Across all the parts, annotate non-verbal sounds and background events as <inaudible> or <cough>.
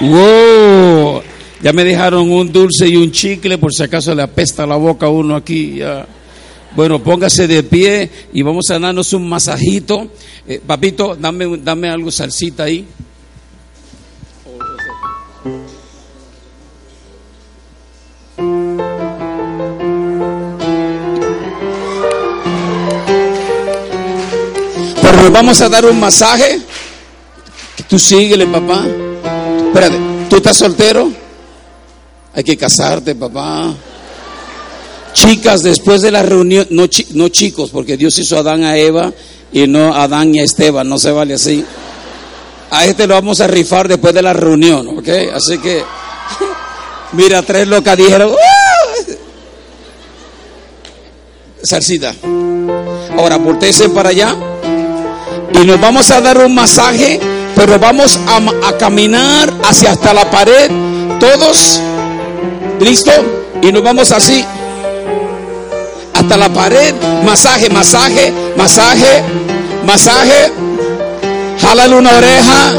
¡Wow! Ya me dejaron un dulce y un chicle por si acaso le apesta la boca a uno aquí. Ya. Bueno, póngase de pie y vamos a darnos un masajito. Eh, papito, dame, dame algo salsita ahí. Vamos a dar un masaje. Tú síguele, papá. Espérate, ¿tú estás soltero? Hay que casarte, papá. Chicas, después de la reunión, no, chi- no chicos, porque Dios hizo a Adán a Eva y no a Adán y a Esteban, no se vale así. A este lo vamos a rifar después de la reunión, ¿ok? Así que, mira, tres locas dijeron, "¡Ah!". Sarcita. Ahora, volteesen para allá y nos vamos a dar un masaje, pero vamos a, caminar hacia hasta la pared, todos, ¿listo? Y nos vamos así, hasta la pared, masaje, masaje, masaje, masaje, jálale una oreja,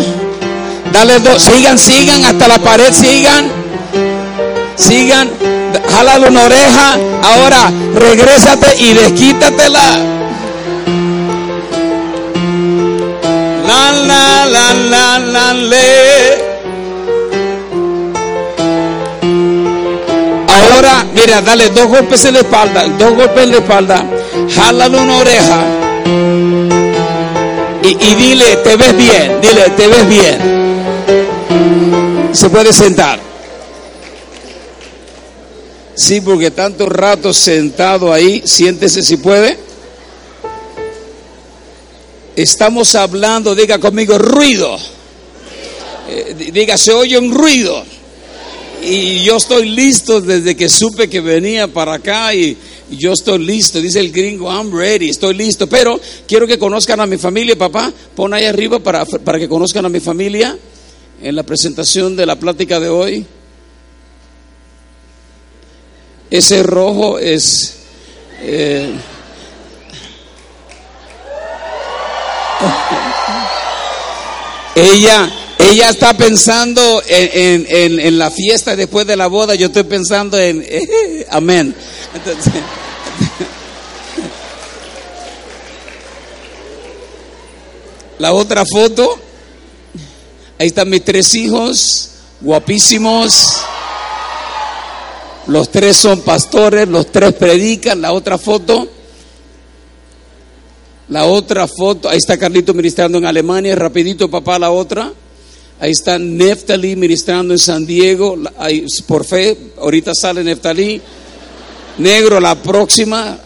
dale dos, sigan, sigan, hasta la pared, sigan, sigan, jálale una oreja, ahora regrésate y desquítatela. La la la la le. Ahora, mira, dale dos golpes en la espalda, dos golpes en la espalda, jálale una oreja y, y dile, te ves bien, dile, te ves bien. Se puede sentar. Sí, porque tanto rato sentado ahí, siéntese si puede. Estamos hablando, diga conmigo, ruido. Eh, di- diga, se oye un ruido. Y yo estoy listo desde que supe que venía para acá y, y yo estoy listo. Dice el gringo, I'm ready, estoy listo. Pero quiero que conozcan a mi familia, papá. Pon ahí arriba para, para que conozcan a mi familia en la presentación de la plática de hoy. Ese rojo es... eh, Ella, ella está pensando en, en- la fiesta después de la boda. Yo estoy pensando en amén. Entonces, <laughs> la otra foto, ahí están mis tres hijos, guapísimos. Los tres son pastores, los tres predican. La otra foto, la otra foto, ahí está Carlito ministrando en Alemania, rapidito papá la otra. Ahí está Neftali ministrando en San Diego, ahí, por fe, ahorita sale Neftali. Negro la próxima.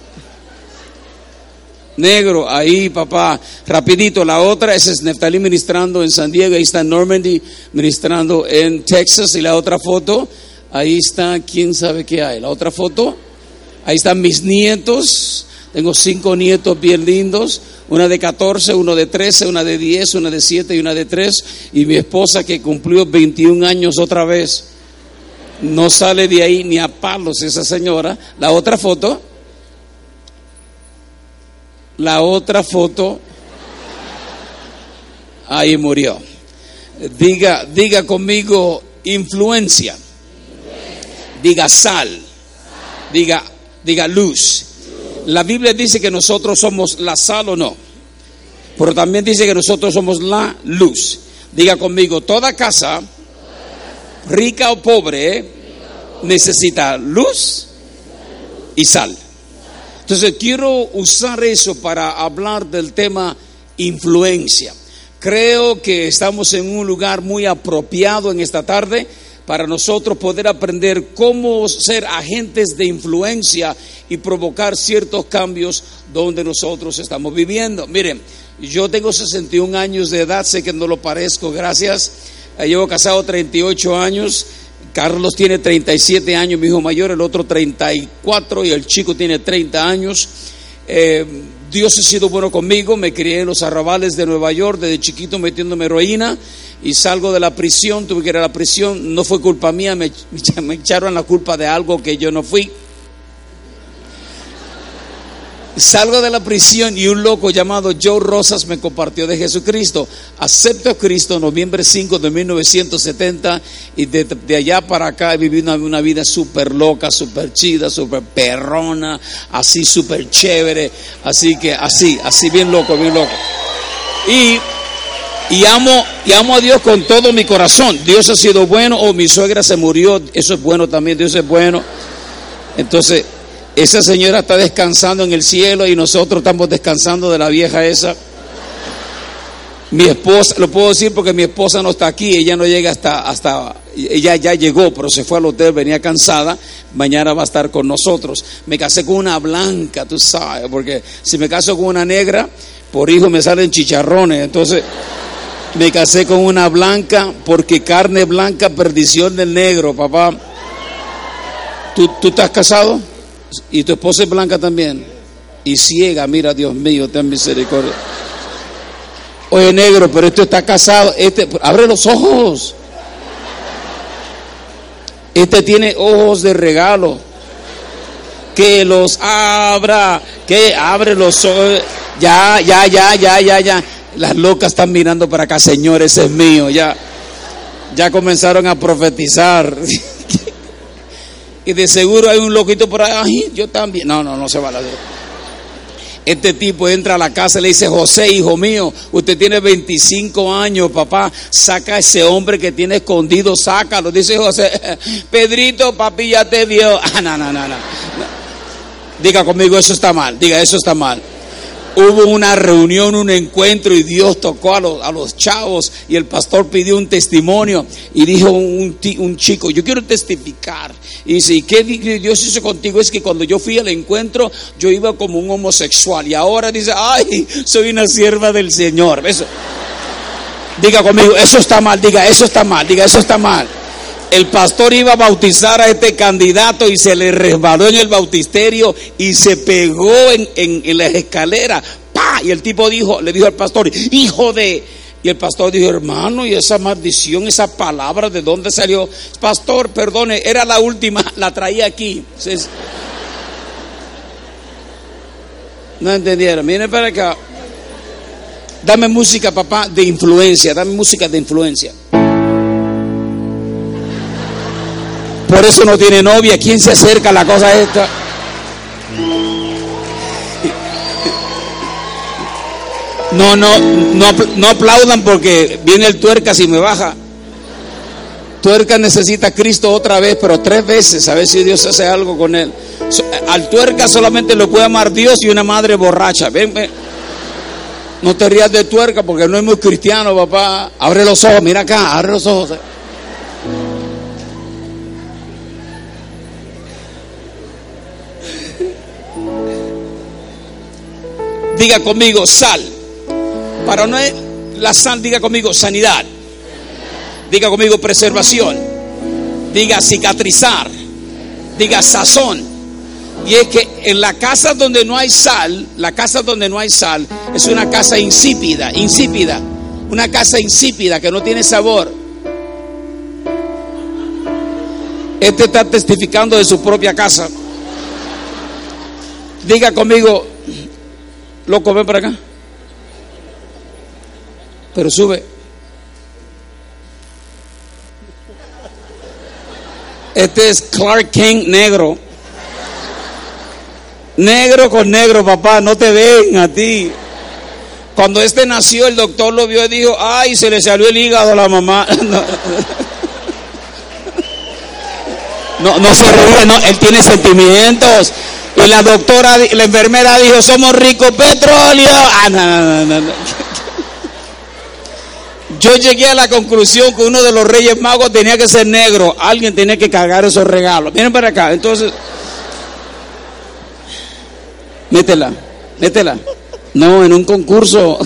Negro, ahí papá, rapidito la otra, ese es Neftali ministrando en San Diego, ahí está Normandy ministrando en Texas y la otra foto, ahí está, quién sabe qué hay, la otra foto, Ahí están mis nietos. Tengo cinco nietos bien lindos. Una de 14, uno de 13, una de 10, una de 7 y una de 3. Y mi esposa que cumplió 21 años otra vez. No sale de ahí ni a palos esa señora. La otra foto. La otra foto. Ahí murió. Diga, diga conmigo influencia. Diga sal. Diga, diga luz. La Biblia dice que nosotros somos la sal o no. Pero también dice que nosotros somos la luz. Diga conmigo, toda casa, rica o pobre, necesita luz y sal. Entonces quiero usar eso para hablar del tema influencia. Creo que estamos en un lugar muy apropiado en esta tarde para nosotros poder aprender cómo ser agentes de influencia y provocar ciertos cambios donde nosotros estamos viviendo. Miren, Yo tengo 61 años de edad, sé que no lo parezco, gracias. Eh, llevo casado 38 años. Carlos tiene 37 años, mi hijo mayor, el otro 34 y el chico tiene 30 años. Eh, Dios ha sido bueno conmigo, me crié en los arrabales de Nueva York, desde chiquito metiéndome heroína y salgo de la prisión, tuve que ir a la prisión, no fue culpa mía, me, <laughs> me echaron la culpa de algo que yo no fui. Salgo de la prisión y un loco llamado Joe Rosas me compartió de Jesucristo. Acepto a Cristo noviembre 5 de 1970 y de, allá para acá he vivido una, vida súper loca, súper chida, súper perrona, así súper chévere. Así que así, así bien loco, bien loco. Y, y, amo, y amo a Dios con todo mi corazón. Dios ha sido bueno o mi suegra se murió, eso es bueno también, Dios es bueno. Entonces, esa señora está descansando en el cielo y nosotros estamos descansando de la vieja esa. Mi esposa, lo puedo decir porque mi esposa no está aquí, ella no llega hasta, hasta, ella ya llegó, pero se fue al hotel, venía cansada, mañana va a estar con nosotros. Me casé con una blanca, tú sabes, porque si me caso con una negra, por hijo me salen chicharrones, entonces me casé con una blanca porque carne blanca, perdición del negro, papá. ¿Tú, tú estás casado? Y tu esposa es blanca también. Y ciega, mira, Dios mío, ten misericordia. Oye, negro, pero esto está casado. Este, abre los ojos. Este tiene ojos de regalo. Que los abra. Que abre los ojos. Ya, ya, ya, ya, ya, ya. Las locas están mirando para acá, Señor, ese es mío. Ya, ya comenzaron a profetizar. <laughs> Y de seguro hay un loquito por ahí, yo también. No, no, no se va a la este tipo entra a la casa y le dice, José, hijo mío, usted tiene 25 años, papá, saca a ese hombre que tiene escondido, sácalo. Dice José, <laughs> Pedrito, papi ya te vio. <laughs> Ah, no, no, no, no. Diga conmigo, eso está mal, diga, eso está mal hubo una reunión, un encuentro y Dios tocó a los, a los chavos y el pastor pidió un testimonio y dijo un, un chico, yo quiero testificar. Y dice, ¿y qué Dios hizo contigo? Es que cuando yo fui al encuentro yo iba como un homosexual y ahora dice, ay, soy una sierva del Señor. Eso. Diga conmigo, eso está mal, diga, eso está mal, diga, eso está mal el pastor iba a bautizar a este candidato y se le resbaló en el bautisterio y se pegó en, en, las escaleras. ¡Pah! Y el tipo dijo, le dijo al pastor, hijo de... Y el pastor dijo, hermano, y esa maldición, esa palabra, ¿de dónde salió? Pastor, perdone, era la última, la traía aquí. No entendieron. Miren para acá. Dame música, papá, de influencia. Dame música de influencia. Por eso no tiene novia. ¿Quién se acerca a la cosa esta? No, no, no, no aplaudan porque viene el tuerca si me baja. Tuerca necesita a Cristo otra vez, pero tres veces, a ver si Dios hace algo con él. Al tuerca solamente lo puede amar Dios y una madre borracha. Ven, ven. No te rías de tuerca porque no es muy cristiano, papá. Abre los ojos, mira acá, abre los ojos. Diga conmigo sal. Para no la sal, diga conmigo sanidad. Diga conmigo preservación. Diga cicatrizar. Diga sazón. Y es que en la casa donde no hay sal, la casa donde no hay sal es una casa insípida, insípida. Una casa insípida que no tiene sabor. Este está testificando de su propia casa. Diga conmigo, Loco, ven para acá. Pero sube. Este es Clark King negro. Negro con negro, papá, no te ven a ti. Cuando este nació, el doctor lo vio y dijo, ay, se le salió el hígado a la mamá. <laughs> No, no, se ríe, no, él tiene sentimientos. Y la doctora, la enfermera dijo, somos ricos petróleo. Ah, no, no, no, Yo llegué a la conclusión que uno de los reyes magos tenía que ser negro. Alguien tenía que cargar esos regalos. Miren para acá. Entonces, métela, métela. No, en un concurso.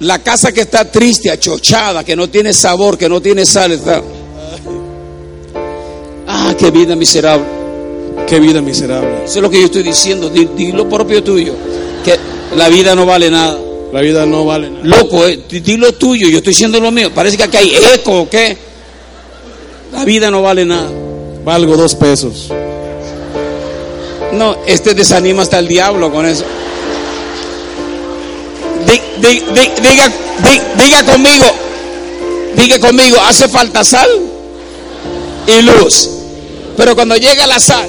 La casa que está triste, achochada, que no tiene sabor, que no tiene sal, está. Ah, qué vida miserable. Qué vida miserable. Eso es lo que yo estoy diciendo. Di, di lo propio tuyo. Que la vida no vale nada. La vida no vale nada. Loco, eh, di, di lo tuyo. Yo estoy diciendo lo mío. Parece que aquí hay eco o qué. La vida no vale nada. Valgo dos pesos. No, este desanima hasta el diablo con eso. Di- di- di- diga, di- diga conmigo, diga conmigo, hace falta sal y luz. Pero cuando llega la sal,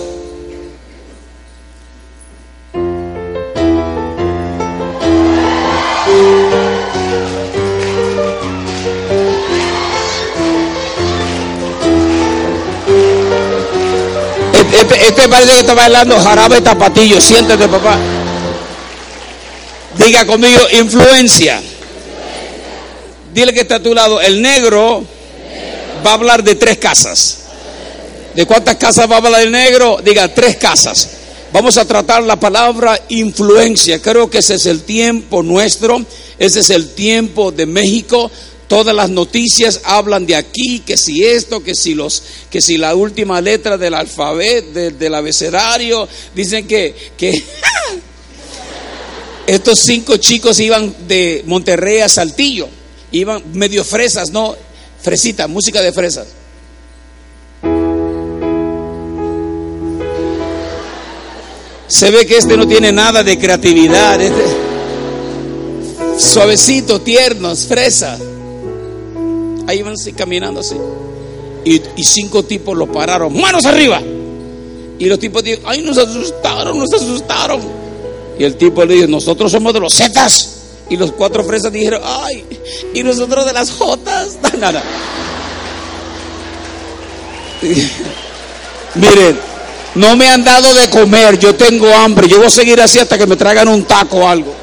este, parece que está bailando jarabe tapatillo. Siéntate, papá. Diga conmigo, influencia. Dile que está a tu lado. El negro va a hablar de tres casas. ¿De cuántas casas va a hablar el negro? Diga, tres casas. Vamos a tratar la palabra influencia. Creo que ese es el tiempo nuestro. Ese es el tiempo de México. Todas las noticias hablan de aquí, que si esto, que si los, que si la última letra del alfabeto, de- del abecedario, dicen que, que <laughs> estos cinco chicos iban de Monterrey a Saltillo, iban medio fresas, no, fresita, música de fresas. Se ve que este no tiene nada de creatividad, este, suavecito, tiernos, fresa. Ahí iban así, caminando así. Y, cinco tipos lo pararon, manos arriba. Y los tipos dijeron, ay, nos asustaron, nos asustaron. Y el tipo le dijo, nosotros somos de los Zetas. Y los cuatro fresas dijeron, ay, y nosotros de las Jotas. <laughs> Nada. <laughs> Miren, no me han dado de comer, yo tengo hambre, yo voy a seguir así hasta que me traigan un taco o algo.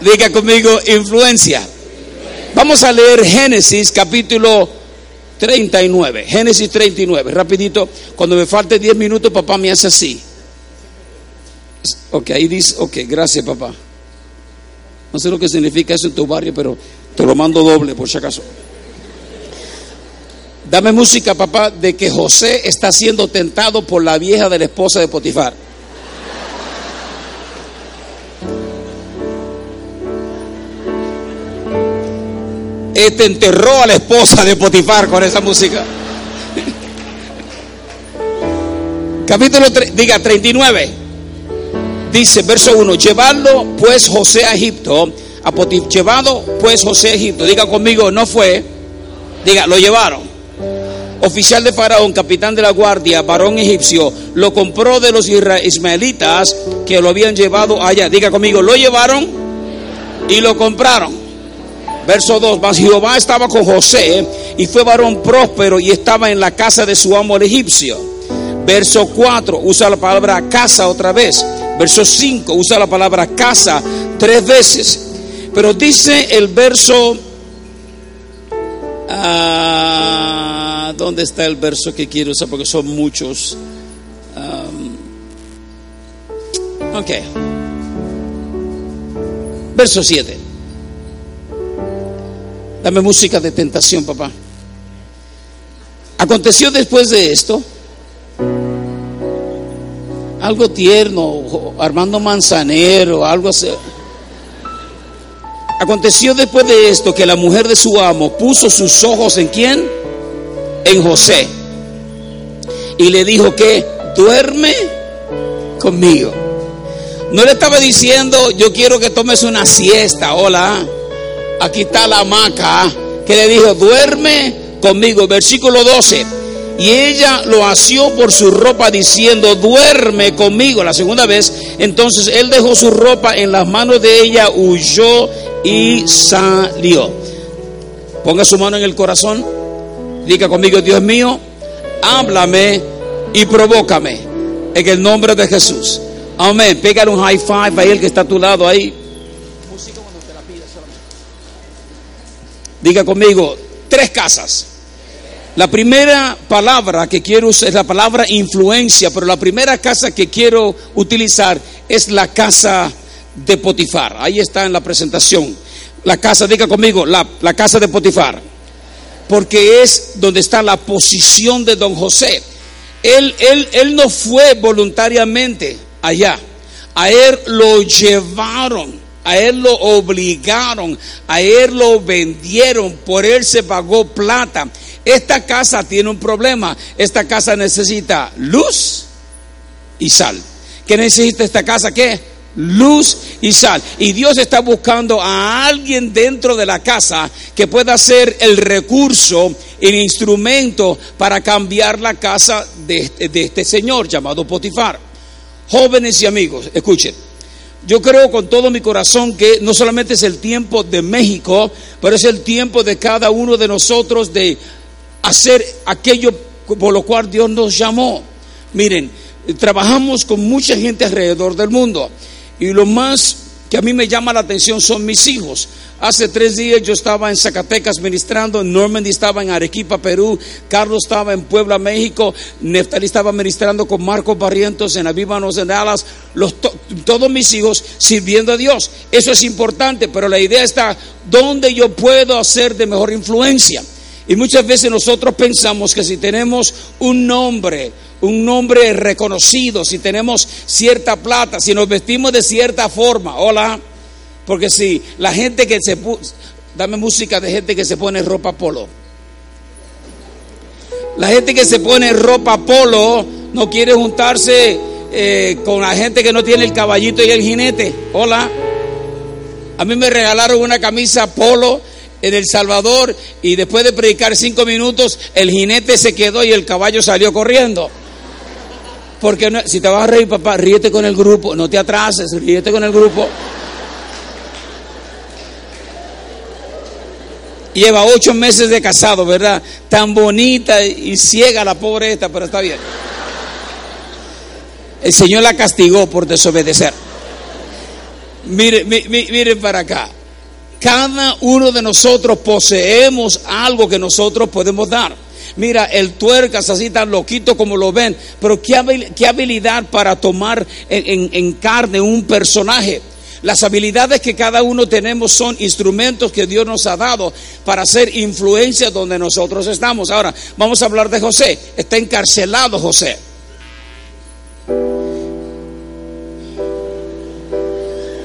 Diga conmigo, influencia. Vamos a leer Génesis capítulo 39. Génesis 39, rapidito. Cuando me falte 10 minutos, papá me hace así. Ok, ahí dice, ok, gracias papá. No sé lo que significa eso en tu barrio, pero te lo mando doble por si acaso. Dame música, papá, de que José está siendo tentado por la vieja de la esposa de Potifar. Este enterró a la esposa de Potifar con esa música. <laughs> Capítulo, diga, 39. Dice, verso 1, llevadlo pues José a Egipto, a llevado pues José a Egipto, diga conmigo, no fue, diga, lo llevaron. Oficial de Faraón, capitán de la guardia, varón egipcio, lo compró de los ismaelitas que lo habían llevado allá. Diga conmigo, lo llevaron y lo compraron. Verso 2, mas Jehová estaba con José y fue varón próspero y estaba en la casa de su amo el egipcio. Verso 4, usa la palabra casa otra vez. Verso 5, usa la palabra casa tres veces. Pero dice el verso... ah, ¿Dónde está el verso que quiero usar? Porque son muchos. Am, ok. Verso 7. Dame música de tentación, papá. Aconteció después de esto algo tierno, Armando Manzanero, algo así. Aconteció después de esto que la mujer de su amo puso sus ojos en quién? En José. Y le dijo que duerme conmigo. No le estaba diciendo, yo quiero que tomes una siesta, hola. Aquí está la hamaca. Que le dijo, duerme conmigo. Versículo 12. Y ella lo asió por su ropa diciendo, duerme conmigo. La segunda vez, entonces él dejó su ropa en las manos de ella, huyó y salió. Ponga su mano en el corazón. Diga conmigo, Dios mío, háblame y provócame. En el nombre de Jesús. Amén. Pégale un high five a él que está a tu lado ahí. Diga conmigo, tres casas. La primera palabra que quiero usar es la palabra influencia, pero la primera casa que quiero utilizar es la casa de Potifar. Ahí está en la presentación. La casa, diga conmigo, la, la casa de Potifar. Porque es donde está la posición de don José. Él, él, él no fue voluntariamente allá. A él lo llevaron, a él lo obligaron, a él lo vendieron, por él se pagó plata. Esta casa tiene un problema. Esta casa necesita luz y sal. ¿Qué necesita esta casa? ¿Qué? Luz y sal. Y Dios está buscando a alguien dentro de la casa que pueda ser el recurso, el instrumento para cambiar la casa de este, de este señor llamado Potifar. Jóvenes y amigos, escuchen. Yo creo con todo mi corazón que no solamente es el tiempo de México, pero es el tiempo de cada uno de nosotros de hacer aquello por lo cual Dios nos llamó. Miren, trabajamos con mucha gente alrededor del mundo y lo más que a mí me llama la atención son mis hijos. Hace tres días yo estaba en Zacatecas ministrando, Normandy estaba en Arequipa, Perú, Carlos estaba en Puebla, México, Neftali estaba ministrando con Marcos Barrientos en Avívanos en Dallas, los, todos mis hijos sirviendo a Dios. Eso es importante, pero la idea está, ¿dónde yo puedo hacer de mejor influencia? Y muchas veces nosotros pensamos que si tenemos un nombre, un nombre reconocido, si tenemos cierta plata, si nos vestimos de cierta forma, hola, porque si la gente que se dame música de gente que se pone ropa polo. La gente que se pone ropa polo no quiere juntarse eh, con la gente que no tiene el caballito y el jinete. Hola. A mí me regalaron una camisa polo en El Salvador y después de predicar cinco minutos el jinete se quedó y el caballo salió corriendo. Porque si te vas a reír, papá, ríete con el grupo, no te atrases, ríete con el grupo. Lleva ocho meses de casado, ¿verdad? Tan bonita y ciega la pobre esta, pero está bien. El Señor la castigó por desobedecer. Miren, miren para acá. Cada uno de nosotros poseemos algo que nosotros podemos dar. Mira, el tuercas así tan loquito como lo ven, pero qué, habilidad para tomar en, carne un personaje. Las habilidades que cada uno tenemos son instrumentos que Dios nos ha dado para hacer influencia donde nosotros estamos. Ahora, vamos a hablar de José. Está encarcelado José.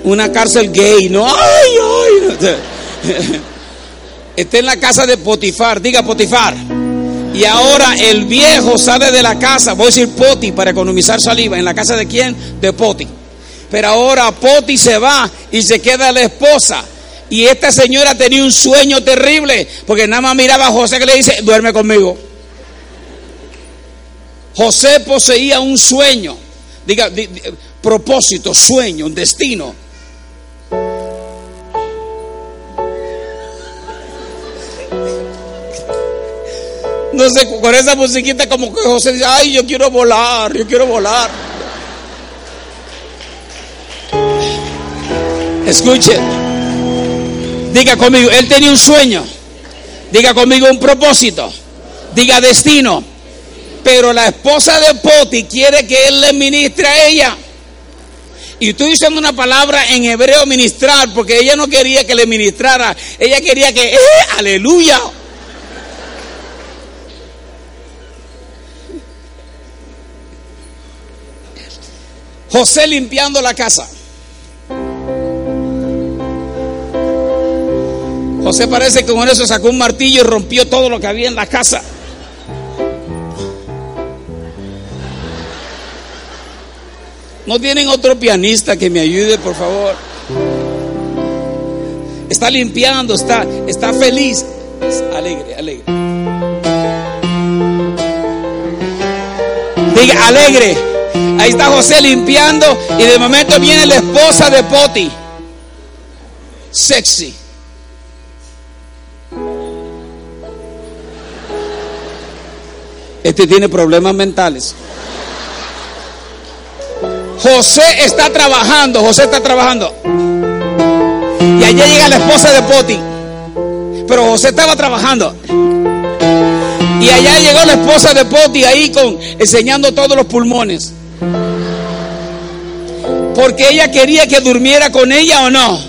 una cárcel gay, no, ay. <laughs> Está en la casa de Potifar, diga Potifar. Y ahora el viejo sale de la casa, voy a decir Poti para economizar saliva, en la casa de quién? De Poti. Pero ahora Poti se va y se queda la esposa. Y esta señora tenía un sueño terrible, porque nada más miraba a José que le dice, duerme conmigo. José poseía un sueño, diga, propósito, sueño, un destino. Sé, con esa musiquita como que José dice, ay, yo quiero volar, yo quiero volar. Escuche, diga conmigo, él tenía un sueño, diga conmigo un propósito, diga destino, pero la esposa de Poti quiere que él le ministre a ella. Y estoy usando una palabra en hebreo ministrar, porque ella no quería que le ministrara, ella quería que, ¡eh, aleluya! José limpiando la casa. José parece que con eso sacó un martillo y rompió todo lo que había en la casa. ¿No tienen otro pianista que me ayude, por favor? Está limpiando, está, está feliz. alegre, alegre. Diga, alegre. Ahí está José limpiando y de momento viene la esposa de Poti. Sexy. Este tiene problemas mentales. José está trabajando, José está trabajando. Y allá llega la esposa de Poti. Pero José estaba trabajando. Y allá llegó la esposa de Poti ahí con enseñando todos los pulmones. Porque ella quería que durmiera con ella o no.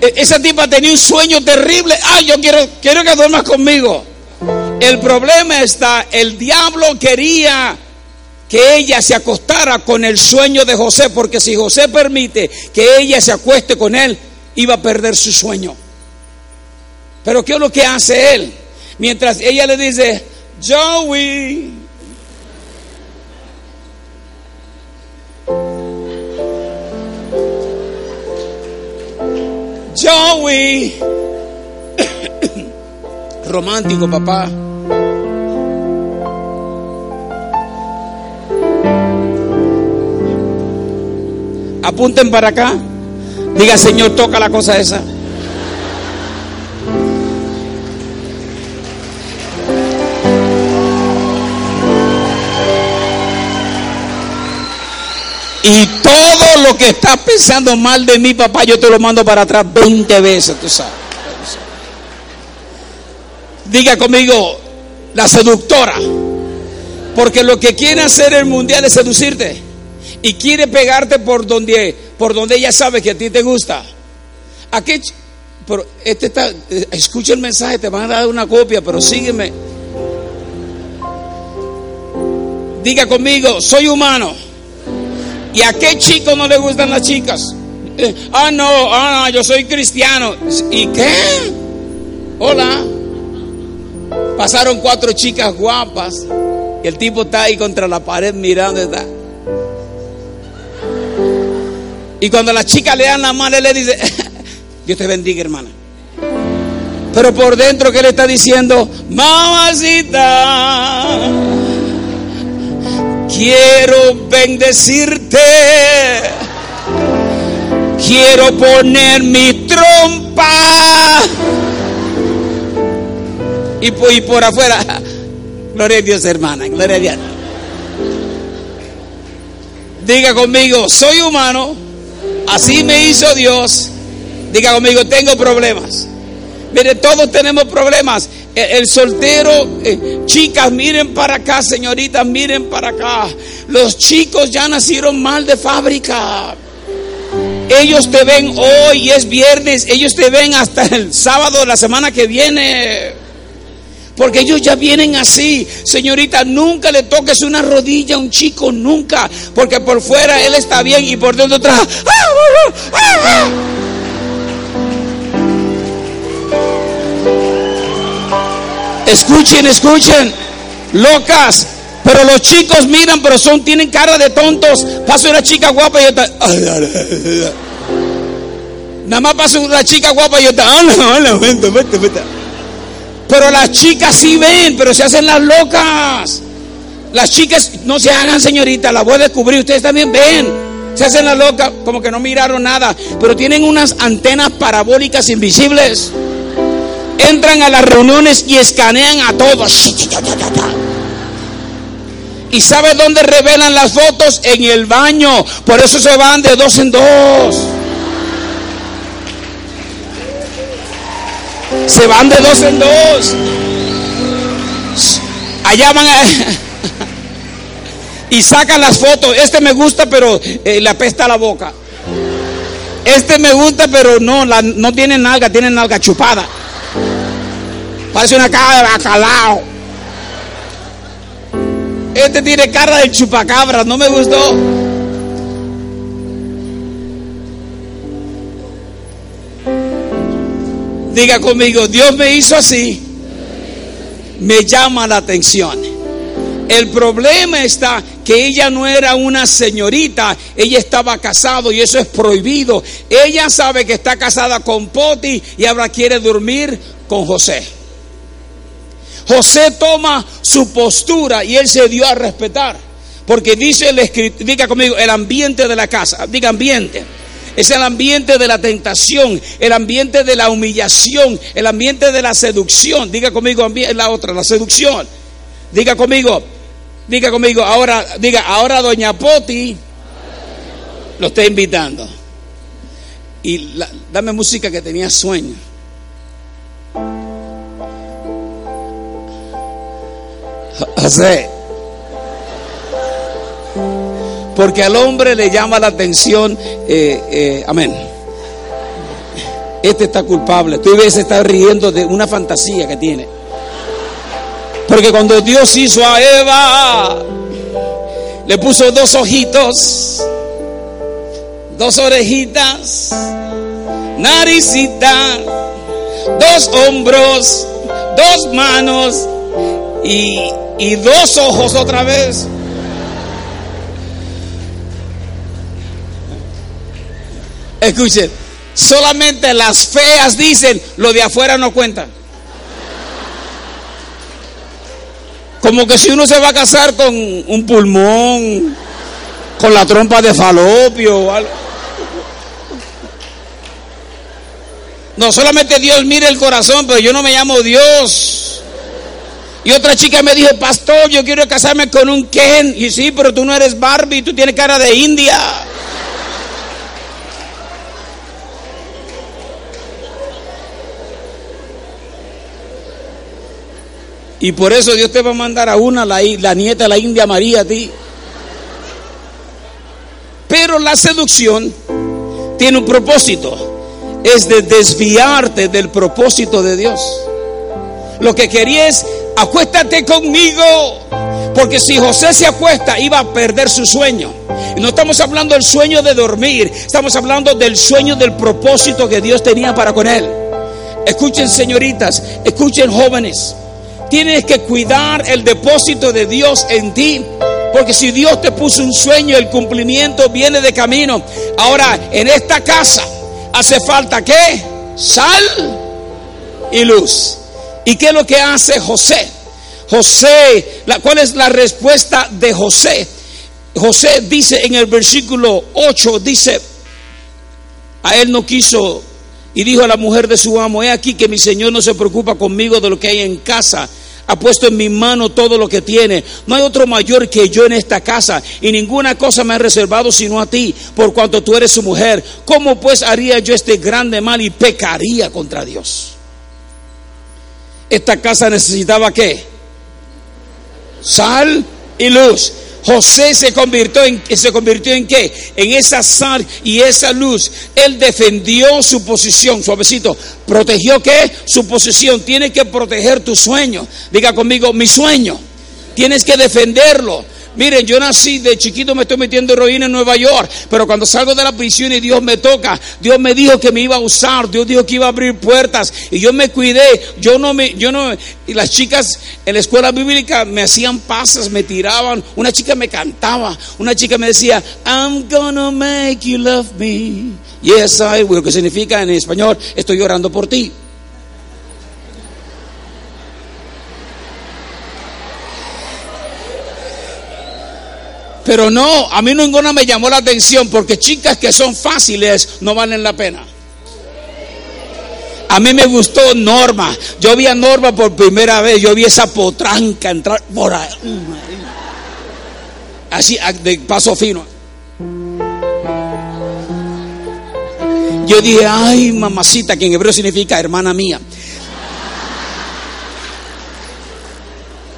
E- Esa tipa tenía un sueño terrible. Ah, yo quiero, quiero que duermas conmigo. El problema está, el diablo quería que ella se acostara con el sueño de José, porque si José permite que ella se acueste con él, iba a perder su sueño. Pero ¿qué es lo que hace él? Mientras ella le dice, Joey, Romántico papá. Apunten para acá. Diga, Señor, toca la cosa esa. Y todo lo que estás pensando mal de mi papá, yo te lo mando para atrás 20 veces, tú sabes. Diga conmigo, la seductora. Porque lo que quiere hacer el mundial es seducirte. Y quiere pegarte por donde, por donde ella sabe que a ti te gusta. ¿A qué ch- pero este está, eh, escucha el mensaje, te van a dar una copia, pero sígueme. Diga conmigo, soy humano. ¿Y a qué chico no le gustan las chicas? Eh, ah, no, ah, no, yo soy cristiano. ¿Y qué? Hola. Pasaron cuatro chicas guapas. Y el tipo está ahí contra la pared mirando. Y cuando la chica le dan la mano, él le dice, <laughs> Dios te bendiga, hermana. Pero por dentro, ¿qué le está diciendo? Mamacita, quiero bendecirte. Quiero poner mi trompa. Y por, y por afuera, <laughs> gloria a Dios, hermana, gloria a Dios. Diga conmigo, soy humano, así me hizo Dios. Diga conmigo, tengo problemas. Mire, todos tenemos problemas. El, el soltero, eh, chicas, miren para acá, señoritas, miren para acá. Los chicos ya nacieron mal de fábrica. Ellos te ven hoy, es viernes, ellos te ven hasta el sábado de la semana que viene. Porque ellos ya vienen así. Señorita, nunca le toques una rodilla a un chico, nunca. Porque por fuera él está bien y por dentro atrás. Escuchen, escuchen. Locas. Pero los chicos miran, pero son, tienen cara de tontos. Pasa una chica guapa y está. Nada más pasa una chica guapa y está. Vente, vente. Pero las chicas sí ven, pero se hacen las locas. Las chicas no se hagan, señorita, la voy a descubrir. Ustedes también ven. Se hacen las locas, como que no miraron nada. Pero tienen unas antenas parabólicas invisibles. Entran a las reuniones y escanean a todos. ¿Y sabe dónde revelan las fotos? En el baño. Por eso se van de dos en dos. Se van de dos en dos. Allá van a... <laughs> y sacan las fotos. Este me gusta, pero eh, le apesta la boca. Este me gusta, pero no, no tiene nalga, tiene nalga chupada. Parece una cara de bacalao. Este tiene cara de chupacabras, no me gustó. Diga conmigo, Dios me hizo así. Me llama la atención. El problema está que ella no era una señorita, ella estaba casado y eso es prohibido. Ella sabe que está casada con Poti y ahora quiere dormir con José. José toma su postura y él se dio a respetar. Porque dice el escritor, diga conmigo, el ambiente de la casa, diga ambiente. Es el ambiente de la tentación, el ambiente de la humillación, el ambiente de la seducción. Diga conmigo, la otra, la seducción. Diga conmigo, diga conmigo, ahora, diga, ahora doña Poti lo está invitando. Y dame música que tenía sueño. José, Porque al hombre le llama la atención, eh, eh, amén. Este está culpable. Tú ves, está riendo de una fantasía que tiene. Porque cuando Dios hizo a Eva, le puso dos ojitos, dos orejitas, naricita, dos hombros, dos manos y, y dos ojos otra vez. Escuchen, solamente las feas dicen, lo de afuera no cuenta. Como que si uno se va a casar con un pulmón, con la trompa de falopio o algo. No, solamente Dios mire el corazón, pero yo no me llamo Dios. Y otra chica me dijo, pastor, yo quiero casarme con un Ken. Y sí, pero tú no eres Barbie, tú tienes cara de India. Y por eso Dios te va a mandar a una, la, nieta la India María, a ti. Pero la seducción tiene un propósito. Es de desviarte del propósito de Dios. Lo que quería es, acuéstate conmigo. Porque si José se acuesta, iba a perder su sueño. No estamos hablando del sueño de dormir, estamos hablando del sueño del propósito que Dios tenía para con él. Escuchen señoritas, escuchen jóvenes. Tienes que cuidar el depósito de Dios en ti. Porque si Dios te puso un sueño, el cumplimiento viene de camino. Ahora, en esta casa hace falta qué? Sal y luz. ¿Y qué es lo que hace José? José, la, ¿cuál es la respuesta de José? José dice en el versículo 8, dice, a él no quiso y dijo a la mujer de su amo, he aquí que mi Señor no se preocupa conmigo de lo que hay en casa. Ha puesto en mi mano todo lo que tiene. No hay otro mayor que yo en esta casa. Y ninguna cosa me ha reservado sino a ti, por cuanto tú eres su mujer. ¿Cómo pues haría yo este grande mal y pecaría contra Dios? Esta casa necesitaba qué? Sal y luz. José se convirtió en se convirtió en qué? En esa sal y esa luz. Él defendió su posición, suavecito. ¿Protegió qué? Su posición. Tiene que proteger tu sueño. Diga conmigo, mi sueño. Tienes que defenderlo. Miren, yo nací de chiquito, me estoy metiendo heroína en Nueva York, pero cuando salgo de la prisión y Dios me toca, Dios me dijo que me iba a usar, Dios dijo que iba a abrir puertas y yo me cuidé. Yo no me, yo no, y las chicas en la escuela bíblica me hacían pasas, me tiraban. Una chica me cantaba, una chica me decía, I'm gonna make you love me. Yes, I will, que significa en español, estoy llorando por ti. Pero no, a mí ninguna me llamó la atención porque chicas que son fáciles no valen la pena. A mí me gustó Norma. Yo vi a Norma por primera vez. Yo vi esa potranca entrar por ahí. Así, de paso fino. Yo dije, ay, mamacita, que en hebreo significa hermana mía.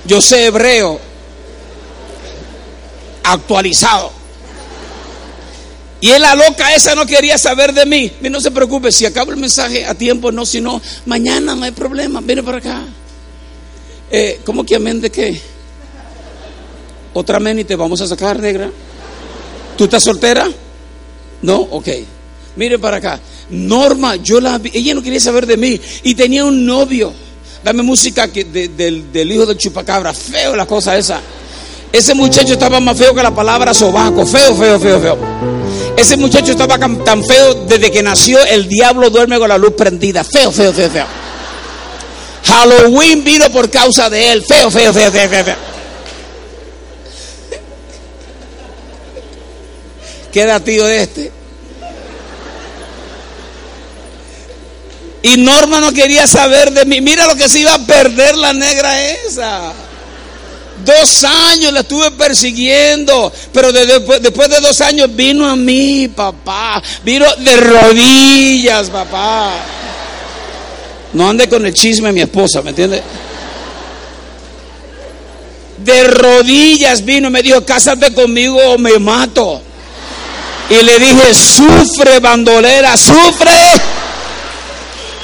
Yo sé hebreo actualizado. Y él la loca esa no quería saber de mí. no se preocupe, si acabo el mensaje a tiempo, no, si no, mañana no hay problema, viene para acá. Eh, ¿Cómo que amén de qué? Otra amén y te vamos a sacar, negra. ¿Tú estás soltera? No, ok. Mire para acá. Norma, yo la vi, ella no quería saber de mí y tenía un novio. Dame música que, del, del hijo del chupacabra, feo la cosa esa. Ese muchacho estaba más feo que la palabra sobaco. Feo, feo, feo, feo. Ese muchacho estaba tan feo desde que nació. El diablo duerme con la luz prendida. Feo, feo, feo, feo. Halloween vino por causa de él. Feo, feo, feo, feo, feo. feo. Queda tío este. Y Norma no quería saber de mí. Mira lo que se iba a perder la negra esa. Dos años la estuve persiguiendo, pero después, de dos años vino a mí, papá. Vino de rodillas, papá. No ande con el chisme mi esposa, ¿me entiende? de rodillas vino me dijo, cásate conmigo o me mato. Y le dije, sufre bandolera, sufre.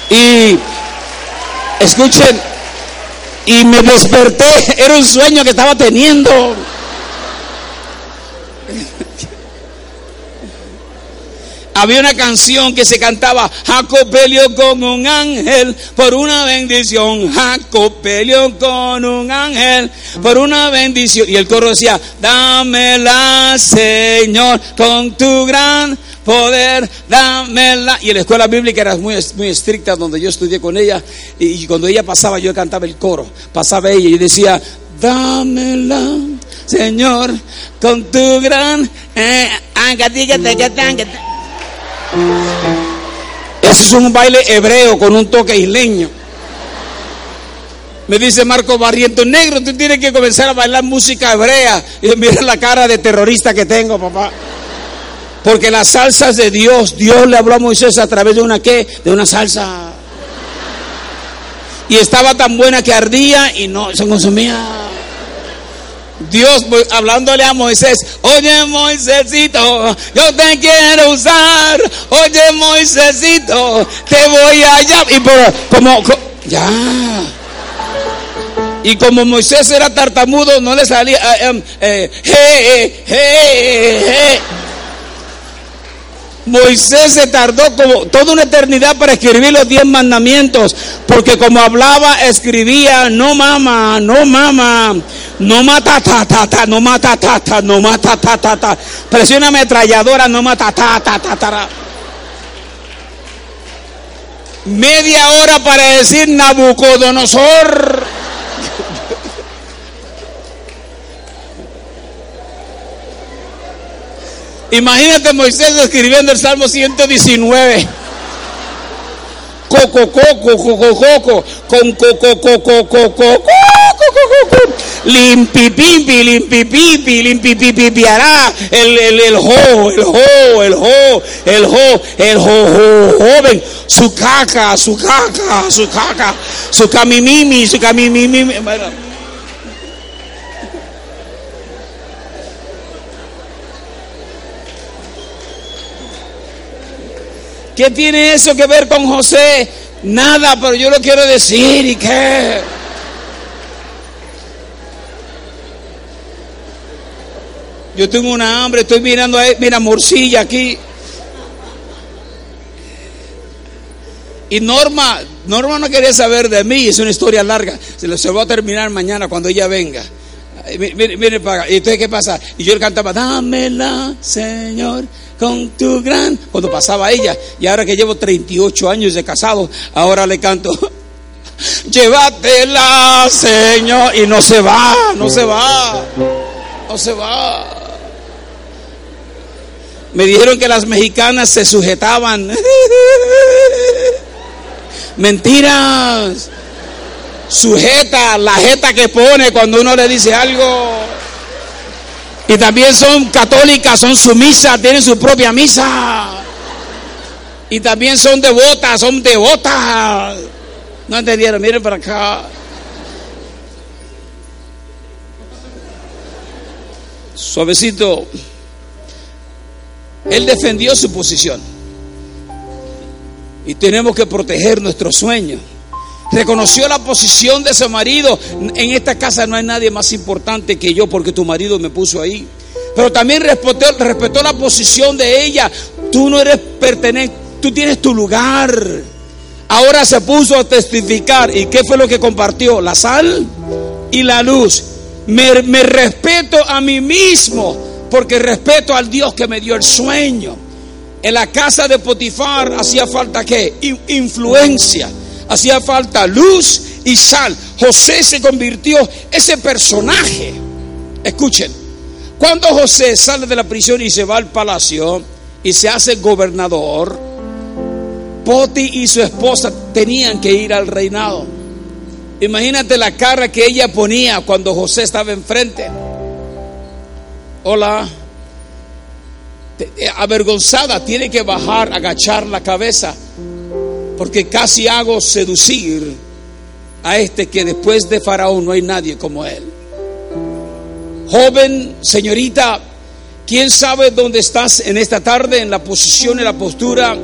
Y escuchen, y me desperté, <laughs> era un sueño que estaba teniendo. <laughs> Había una canción que se cantaba, Jacob peleó con un ángel por una bendición. Jacob peleó con un ángel por una bendición. Y el coro decía, dámela Señor con tu gran poder, dámela. Y en la escuela bíblica era muy, muy estricta donde yo estudié con ella. Y cuando ella pasaba yo cantaba el coro. Pasaba ella y decía, dámela Señor con tu gran... Eh, eso es un baile hebreo con un toque isleño. Me dice Marco Barriento, negro, tú tienes que comenzar a bailar música hebrea. Y mira la cara de terrorista que tengo, papá. Porque las salsas de Dios, Dios le habló a Moisés a través de una qué? De una salsa. Y estaba tan buena que ardía y no se consumía. Dios hablándole a Moisés, oye Moisésito, yo te quiero usar, oye Moisésito, te voy allá. Y por, como, ya. Y como Moisés era tartamudo, no le salía, eh, eh, eh, Moisés se tardó como toda una eternidad para escribir los diez mandamientos, porque como hablaba, escribía, no mama, no mama, no mata ta ta ta, no mata ta ta, no mata ta ta ta. Presiona ametralladora, no mata ta ta ta ta. Media hora para decir Nabucodonosor. Imagínate Moisés escribiendo el Salmo 119. Coco, coco, coco, coco, con coco, coco, coco, coco, limpipipi, limpipipi, limpipipipiará el, el, el jo, el jo, el jo, el jo, el jo, joven, su caca, su caca, su caca, su camimimi, su camimimi. ¿Qué tiene eso que ver con José? Nada, pero yo lo quiero decir y qué. Yo tengo una hambre, estoy mirando a mira morcilla aquí. Y Norma, Norma no quería saber de mí, es una historia larga. Se lo se va a terminar mañana cuando ella venga. Para ¿Y entonces qué pasa? Y yo le cantaba, dámela, Señor, con tu gran. Cuando pasaba ella, y ahora que llevo 38 años de casado, ahora le canto, <laughs> llévatela, Señor, y no se va, no se va, no se va. Me dijeron que las mexicanas se sujetaban. <laughs> Mentiras. Sujeta, la jeta que pone cuando uno le dice algo. Y también son católicas, son sumisas, tienen su propia misa. Y también son devotas, son devotas. No entendieron, miren para acá. Suavecito. Él defendió su posición. Y tenemos que proteger nuestros sueños reconoció la posición de su marido. En esta casa no hay nadie más importante que yo porque tu marido me puso ahí. Pero también respetó, respetó la posición de ella. Tú no eres pertenente, tú tienes tu lugar. Ahora se puso a testificar. ¿Y qué fue lo que compartió? La sal y la luz. Me, me respeto a mí mismo porque respeto al Dios que me dio el sueño. En la casa de Potifar hacía falta qué? Influencia hacía falta luz y sal. José se convirtió ese personaje. Escuchen, cuando José sale de la prisión y se va al palacio y se hace gobernador, Poti y su esposa tenían que ir al reinado. Imagínate la cara que ella ponía cuando José estaba enfrente. Hola. Avergonzada, tiene que bajar, agachar la cabeza porque casi hago seducir a este que después de Faraón no hay nadie como él. Joven, señorita, ¿quién sabe dónde estás en esta tarde? En la posición, en la postura,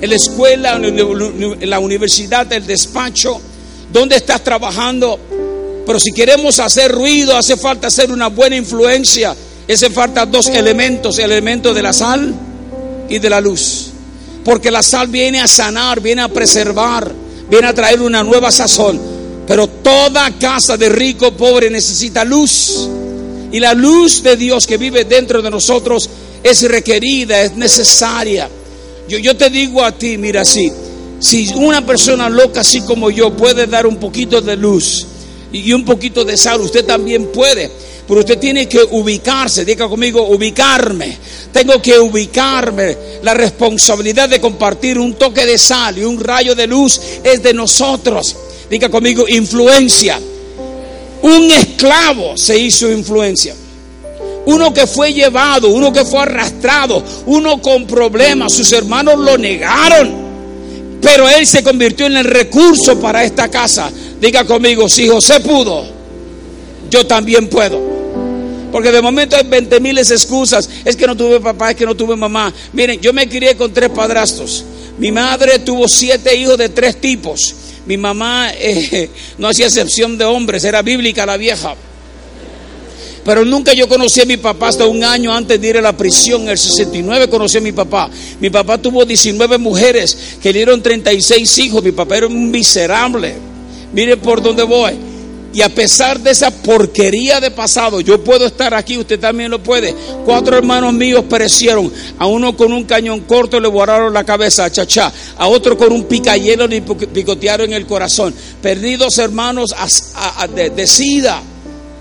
en la escuela, en la universidad, el despacho, ¿dónde estás trabajando? Pero si queremos hacer ruido, hace falta hacer una buena influencia. Hace falta dos elementos, el elemento de la sal y de la luz. Porque la sal viene a sanar, viene a preservar, viene a traer una nueva sazón. Pero toda casa de rico pobre necesita luz. Y la luz de Dios que vive dentro de nosotros es requerida, es necesaria. Yo, yo te digo a ti, mira, si, si una persona loca así como yo puede dar un poquito de luz y un poquito de sal, usted también puede. Pero usted tiene que ubicarse, diga conmigo, ubicarme. Tengo que ubicarme. La responsabilidad de compartir un toque de sal y un rayo de luz es de nosotros. Diga conmigo, influencia. Un esclavo se hizo influencia. Uno que fue llevado, uno que fue arrastrado, uno con problemas, sus hermanos lo negaron. Pero él se convirtió en el recurso para esta casa. Diga conmigo, si José pudo, yo también puedo. Porque de momento hay 20 miles excusas. Es que no tuve papá, es que no tuve mamá. Miren, yo me crié con tres padrastros. Mi madre tuvo siete hijos de tres tipos. Mi mamá eh, <laughs> no hacía excepción de hombres, era bíblica la vieja. Pero nunca yo conocí a mi papá hasta un año antes de ir a la prisión. En el 69 conocí a mi papá. Mi papá tuvo 19 mujeres que le dieron 36 hijos. Mi papá era un miserable. Miren por dónde voy. Y a pesar de esa porquería de pasado, yo puedo estar aquí, usted también lo puede. Cuatro hermanos míos perecieron. A uno con un cañón corto le borraron la cabeza, chachá. A otro con un picayelo le picotearon el corazón. Perdidos hermanos de, de sida.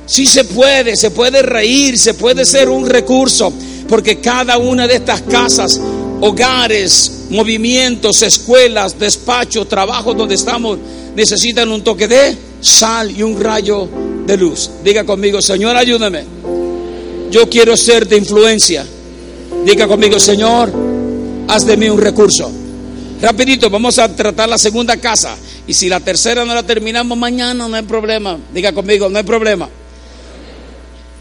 Sí se puede, se puede reír, se puede ser un recurso. Porque cada una de estas casas, hogares, movimientos, escuelas, despachos, trabajos donde estamos, necesitan un toque de sal y un rayo de luz. Diga conmigo, Señor, ayúdame. Yo quiero ser de influencia. Diga conmigo, Señor, haz de mí un recurso. Rapidito, vamos a tratar la segunda casa. Y si la tercera no la terminamos mañana, no hay problema. Diga conmigo, no hay problema.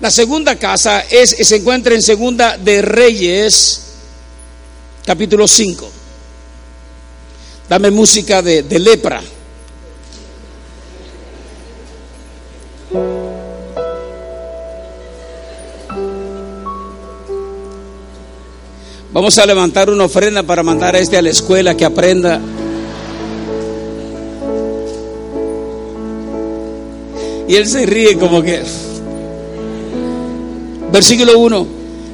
La segunda casa es, se encuentra en Segunda de Reyes, capítulo 5. Dame música de, de lepra. Vamos a levantar una ofrenda para mandar a este a la escuela que aprenda. Y él se ríe como que... Versículo 1.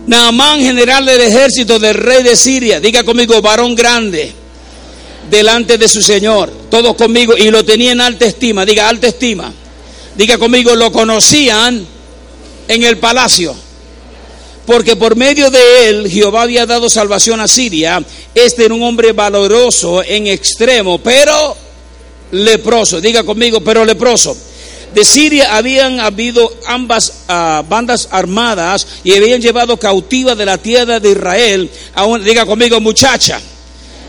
Naamán, general del ejército del rey de Siria, diga conmigo, varón grande, delante de su Señor, todos conmigo, y lo tenía en alta estima, diga alta estima, diga conmigo, lo conocían en el palacio porque por medio de él Jehová había dado salvación a Siria. Este era un hombre valoroso en extremo, pero leproso. Diga conmigo, pero leproso. De Siria habían habido ambas ah, bandas armadas y habían llevado cautiva de la tierra de Israel a diga conmigo, muchacha,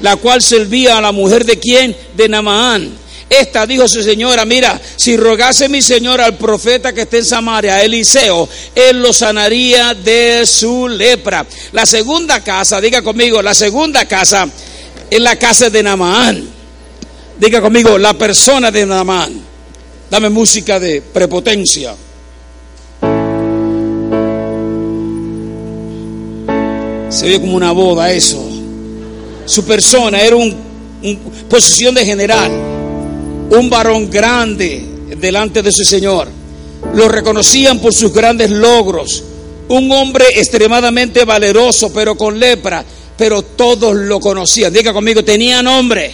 la cual servía a la mujer de quién? De Namaán esta dijo su señora, mira, si rogase mi señor al profeta que está en Samaria, Eliseo, él lo sanaría de su lepra. La segunda casa, diga conmigo, la segunda casa es la casa de Namaán. Diga conmigo, la persona de Namaán. Dame música de prepotencia. Se ve como una boda eso. Su persona era una un posición de general un varón grande delante de su Señor. Lo reconocían por sus grandes logros. Un hombre extremadamente valeroso, pero con lepra. Pero todos lo conocían. Diga conmigo, tenía nombre.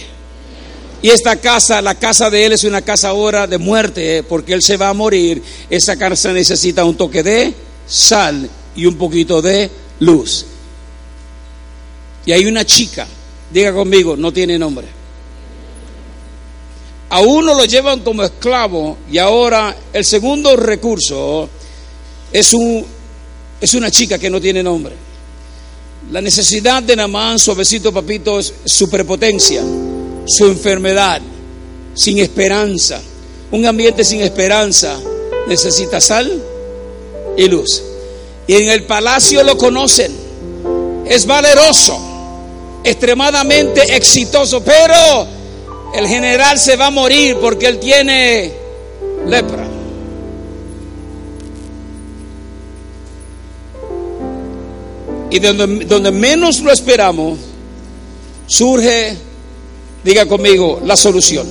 Y esta casa, la casa de él es una casa ahora de muerte, eh, porque él se va a morir. Esa casa necesita un toque de sal y un poquito de luz. Y hay una chica, diga conmigo, no tiene nombre. A uno lo llevan como esclavo y ahora el segundo recurso es, un, es una chica que no tiene nombre. La necesidad de Namán, suavecito papito, es su prepotencia, su enfermedad, sin esperanza. Un ambiente sin esperanza necesita sal y luz. Y en el palacio lo conocen. Es valeroso, extremadamente exitoso, pero el general se va a morir porque él tiene lepra. Y donde, donde menos lo esperamos, surge, diga conmigo, la solución.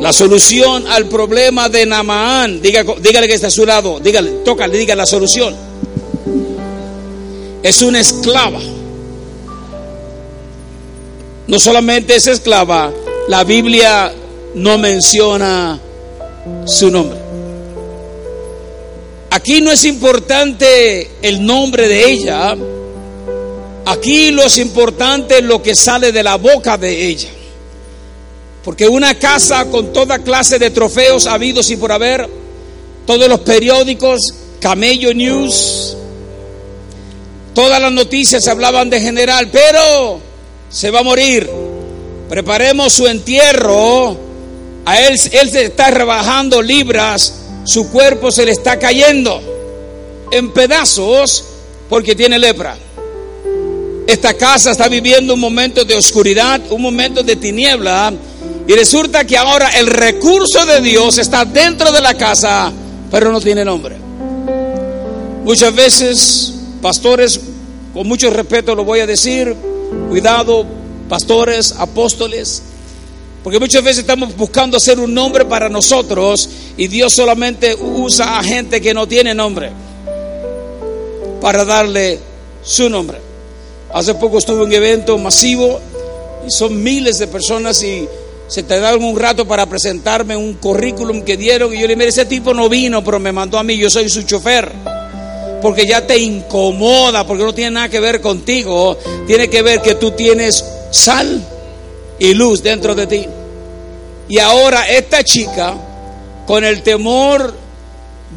La solución al problema de Namaán, diga, dígale que está a su lado, dígale, tócale, diga la solución. Es una esclava. No solamente es esclava, la Biblia no menciona su nombre. Aquí no es importante el nombre de ella, aquí lo es importante lo que sale de la boca de ella. Porque una casa con toda clase de trofeos habidos y por haber, todos los periódicos, Camello News, todas las noticias hablaban de general, pero se va a morir. Preparemos su entierro. A él, él se está rebajando libras, su cuerpo se le está cayendo en pedazos porque tiene lepra. Esta casa está viviendo un momento de oscuridad, un momento de tiniebla y resulta que ahora el recurso de Dios está dentro de la casa, pero no tiene nombre. Muchas veces, pastores, con mucho respeto lo voy a decir, cuidado, pastores, apóstoles, porque muchas veces estamos buscando hacer un nombre para nosotros y Dios solamente usa a gente que no tiene nombre para darle su nombre. Hace poco estuve en un evento masivo y son miles de personas y se te daron un rato para presentarme un currículum que dieron y yo le dije, ese tipo no vino, pero me mandó a mí, yo soy su chofer. Porque ya te incomoda, porque no tiene nada que ver contigo, tiene que ver que tú tienes sal y luz dentro de ti. Y ahora esta chica, con el temor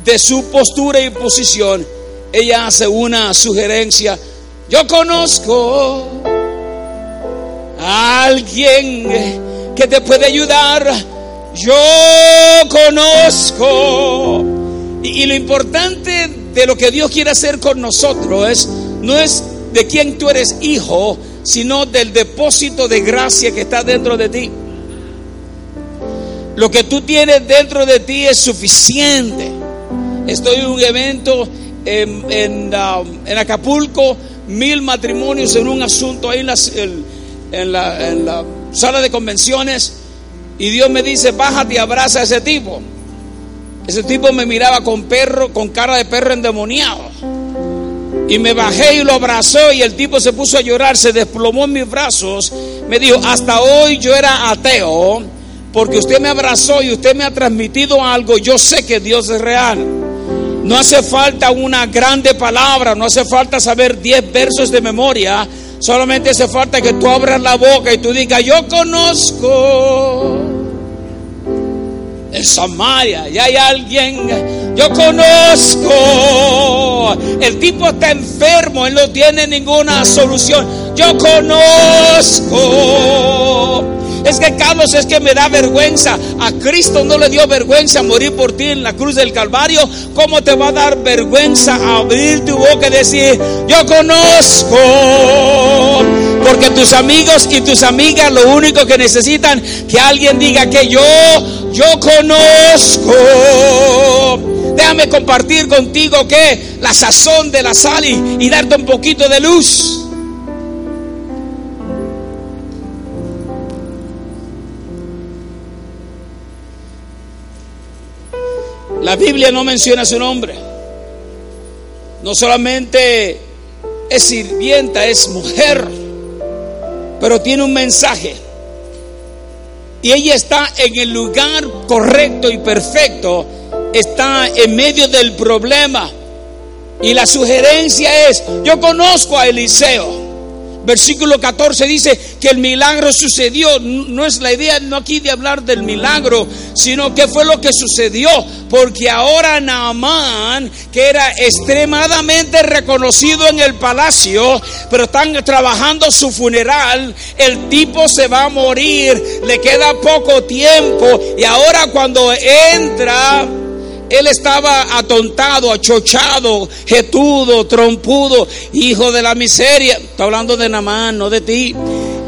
de su postura y posición, ella hace una sugerencia. Yo conozco a alguien que te puede ayudar. Yo conozco. Y, lo importante de lo que Dios quiere hacer con nosotros es, no es de quién tú eres hijo, sino del depósito de gracia que está dentro de ti. Lo que tú tienes dentro de ti es suficiente. Estoy en un evento en, en, um, Acapulco, mil matrimonios en un asunto ahí en la, en la sala de convenciones y Dios me dice, bájate y abraza a ese tipo. Ese tipo me miraba con perro, con cara de perro endemoniado. Y me bajé y lo abrazó y el tipo se puso a llorar, se desplomó en mis brazos. Me dijo, hasta hoy yo era ateo porque usted me abrazó y usted me ha transmitido algo. Yo sé que Dios es real. No hace falta una grande palabra, no hace falta saber 10 versos de memoria Solamente hace falta que tú abras la boca y tú digas, yo conozco en Samaria, y hay alguien, yo conozco. El tipo está enfermo, él no tiene ninguna solución. Yo conozco. Es que Carlos, es que me da vergüenza. A Cristo no le dio vergüenza morir por ti en la cruz del Calvario. ¿Cómo te va a dar vergüenza abrir tu boca y decir, yo conozco? Porque tus amigos y tus amigas lo único que necesitan que alguien diga que yo, yo conozco. Déjame compartir contigo que la sazón de la sal y, y darte un poquito de luz. La Biblia no menciona su nombre. No solamente es sirvienta, es mujer, pero tiene un mensaje. Y ella está en el lugar correcto y perfecto, está en medio del problema. Y la sugerencia es, yo conozco a Eliseo. Versículo 14 dice que el milagro sucedió. No es la idea no aquí de hablar del milagro, sino que fue lo que sucedió. Porque ahora Naamán, que era extremadamente reconocido en el palacio, pero están trabajando su funeral, el tipo se va a morir, le queda poco tiempo. Y ahora cuando entra él estaba atontado, achochado, jetudo, trompudo, hijo de la miseria. Está hablando de Namán, no de ti.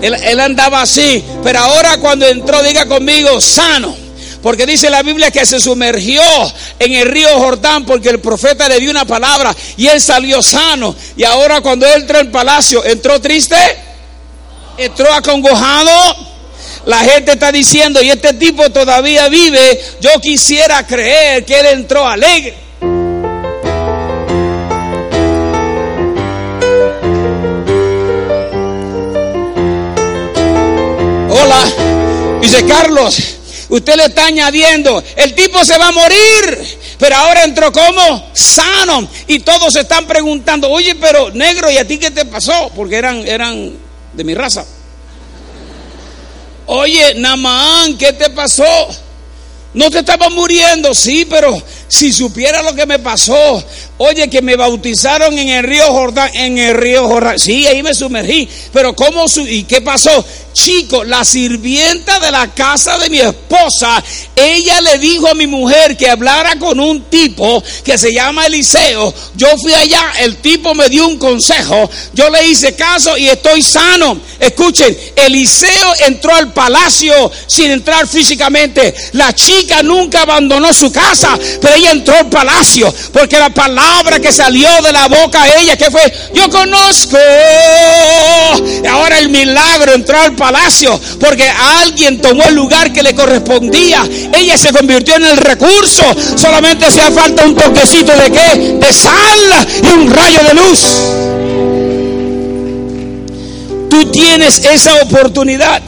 Él, andaba así, pero ahora cuando entró, diga conmigo, sano. Porque dice la Biblia que se sumergió en el río Jordán porque el profeta le dio una palabra y él salió sano. Y ahora cuando él entró al palacio, ¿entró triste? ¿Entró acongojado? La gente está diciendo, y este tipo todavía vive, yo quisiera creer que él entró alegre. Hola, dice Carlos, usted le está añadiendo, el tipo se va a morir, pero ahora entró como sano. Y todos se están preguntando, oye, pero negro, ¿y a ti qué te pasó? Porque eran, eran de mi raza. Oye, Namán, ¿qué te pasó? No te estaba muriendo, sí, pero si supiera lo que me pasó, oye, que me bautizaron en el río Jordán, en el río Jordán, sí, ahí me sumergí, pero ¿cómo? Su ¿Y qué pasó? Chico, la sirvienta de la casa de mi esposa, ella le dijo a mi mujer que hablara con un tipo que se llama Eliseo. Yo fui allá, el tipo me dio un consejo, yo le hice caso y estoy sano. Escuchen, Eliseo entró al palacio sin entrar físicamente. La chica nunca abandonó su casa, pero ella entró al palacio porque la palabra que salió de la boca de ella, que fue, yo conozco. Ahora el milagro entró al palacio porque alguien tomó el lugar que le correspondía. Ella se convirtió en el recurso. Solamente hacía falta un toquecito de qué? De sal y un rayo de luz. Tú tienes esa oportunidad.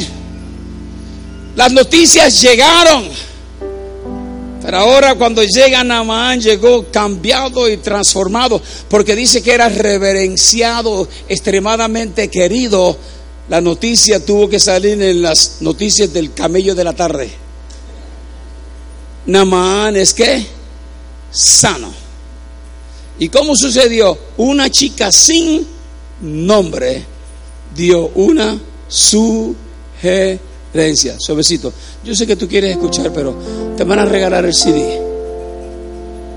Las noticias llegaron. Pero ahora cuando llega Naamán llegó cambiado y transformado porque dice que era reverenciado, extremadamente querido. La noticia tuvo que salir en las noticias del camello de la tarde. Naamán es que sano. ¿Y cómo sucedió? Una chica sin nombre dio una sugerencia. Suavecito. Yo sé que tú quieres escuchar, pero te van a regalar el CD.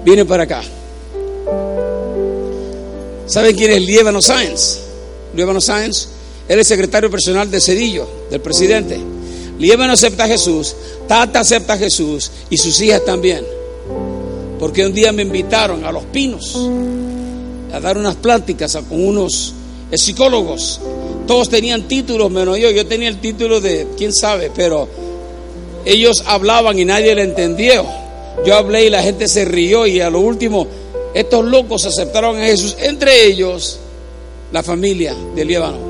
Viene para acá. ¿Saben quién es Lievano Sáenz? Lievano Sáenz, él es secretario personal de Cedillo, del presidente. Lievano acepta a Jesús, Tata acepta a Jesús y sus hijas también. Porque un día me invitaron a Los Pinos a dar unas pláticas con unos psicólogos. Todos tenían títulos menos yo. Yo tenía el título de, quién sabe, pero ellos hablaban y nadie le entendió. Yo hablé y la gente se rió y a lo último estos locos aceptaron a Jesús, entre ellos la familia de Líbano.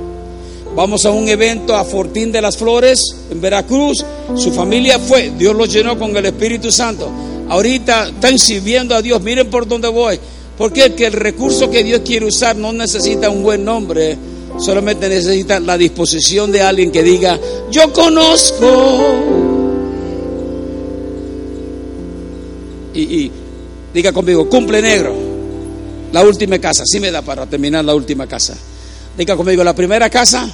Vamos a un evento a Fortín de las Flores, en Veracruz. Su familia fue, Dios los llenó con el Espíritu Santo. Ahorita están sirviendo a Dios, miren por dónde voy. Porque que el recurso que Dios quiere usar no necesita un buen nombre, solamente necesita la disposición de alguien que diga, yo conozco. Y, y diga conmigo, cumple negro. La última casa, sí me da para terminar la última casa. Diga conmigo, la primera casa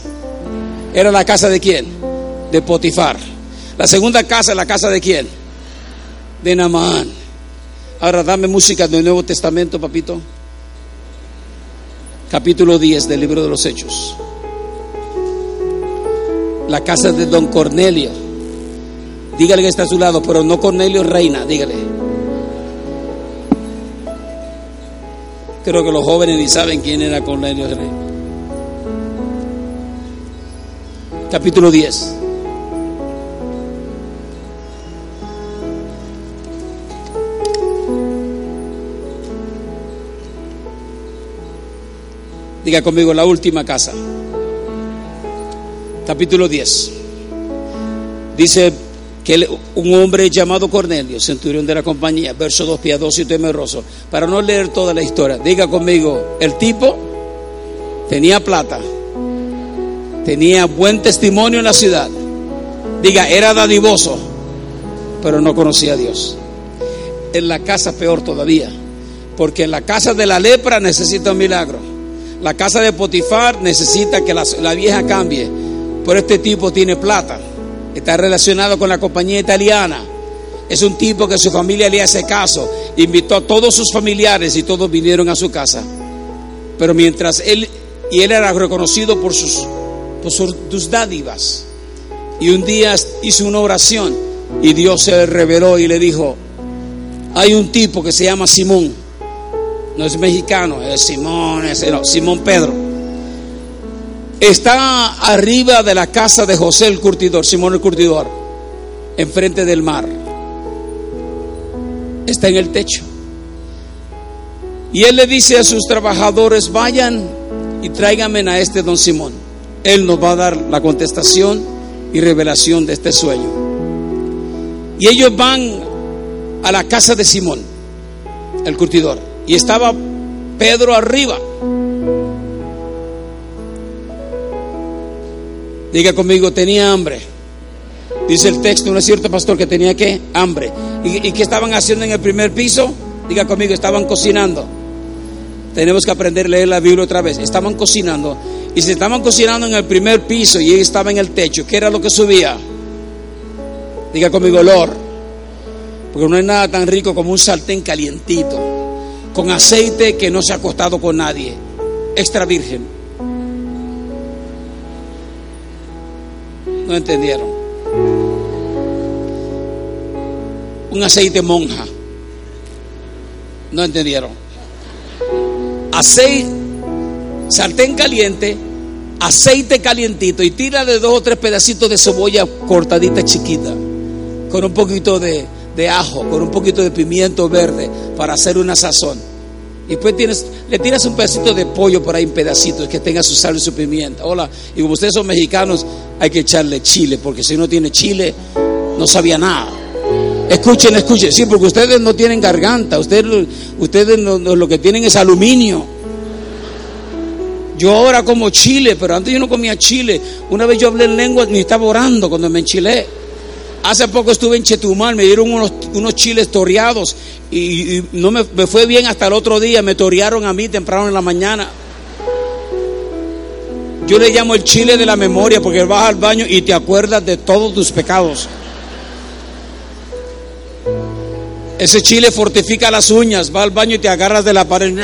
era la casa de quién? De Potifar. La segunda casa, la casa de quién? De Naamán. Ahora dame música del Nuevo Testamento, papito. Capítulo 10 del libro de los Hechos. La casa de don Cornelio. Dígale que está a su lado, pero no Cornelio Reina, dígale. Creo que los jóvenes ni saben quién era Cornelio Reina. Capítulo 10. Diga conmigo la última casa. Capítulo 10. Dice que un hombre llamado Cornelio, centurión de la compañía, verso 2, piadoso y temeroso, para no leer toda la historia, diga conmigo, el tipo tenía plata, tenía buen testimonio en la ciudad, diga, era dadivoso, pero no conocía a Dios. En la casa peor todavía, porque en la casa de la lepra necesita un milagro. La casa de Potifar necesita que la, la vieja cambie, pero este tipo tiene plata está relacionado con la compañía italiana. Es un tipo que su familia le hace caso. Invitó a todos sus familiares y todos vinieron a su casa. Pero mientras él, y él era reconocido por sus, por sus dádivas. Y un día hizo una oración y Dios se le reveló y le dijo, hay un tipo que se llama Simón, no es mexicano, es Simón, es, Simón Pedro. Está arriba de la casa de José el curtidor, Simón el curtidor, enfrente del mar. Está en el techo. Y él le dice a sus trabajadores, vayan y tráiganme a este don Simón. Él nos va a dar la contestación y revelación de este sueño. Y ellos van a la casa de Simón, el curtidor, y estaba Pedro arriba. Diga conmigo, tenía hambre. Dice el texto, ¿no es cierto, pastor? Que tenía que hambre. ¿Y, ¿Y qué estaban haciendo en el primer piso? Diga conmigo, estaban cocinando. Tenemos que aprender a leer la Biblia otra vez. Estaban cocinando. Y se estaban cocinando en el primer piso y él estaba en el techo. ¿Qué era lo que subía? Diga conmigo, olor. Porque no hay nada tan rico como un sartén calientito. Con aceite que no se ha acostado con nadie. Extra virgen. No entendieron. Un aceite monja. No entendieron aceite, sartén caliente, aceite calientito y tira de dos o tres pedacitos de cebolla cortadita chiquita, con un poquito de, de ajo, con un poquito de pimiento verde para hacer una sazón. Y después tienes, le tiras un pedacito de pollo por ahí en pedacitos que tenga su sal y su pimienta. Hola, y como ustedes son mexicanos, hay que echarle chile, porque si no tiene chile, no sabía nada. Escuchen, escuchen, sí, porque ustedes no tienen garganta, ustedes, ustedes lo que tienen es aluminio. Yo ahora como chile, pero antes yo no comía chile. Una vez yo hablé en lengua ni estaba orando cuando me enchilé. Hace poco estuve en Chetumal, me dieron unos, unos chiles toreados y, no me, me, fue bien hasta el otro día. Me torearon a mí temprano en la mañana. Yo le llamo el chile de la memoria porque vas al baño y te acuerdas de todos tus pecados. Ese chile fortifica las uñas, va al baño y te agarras de la pared.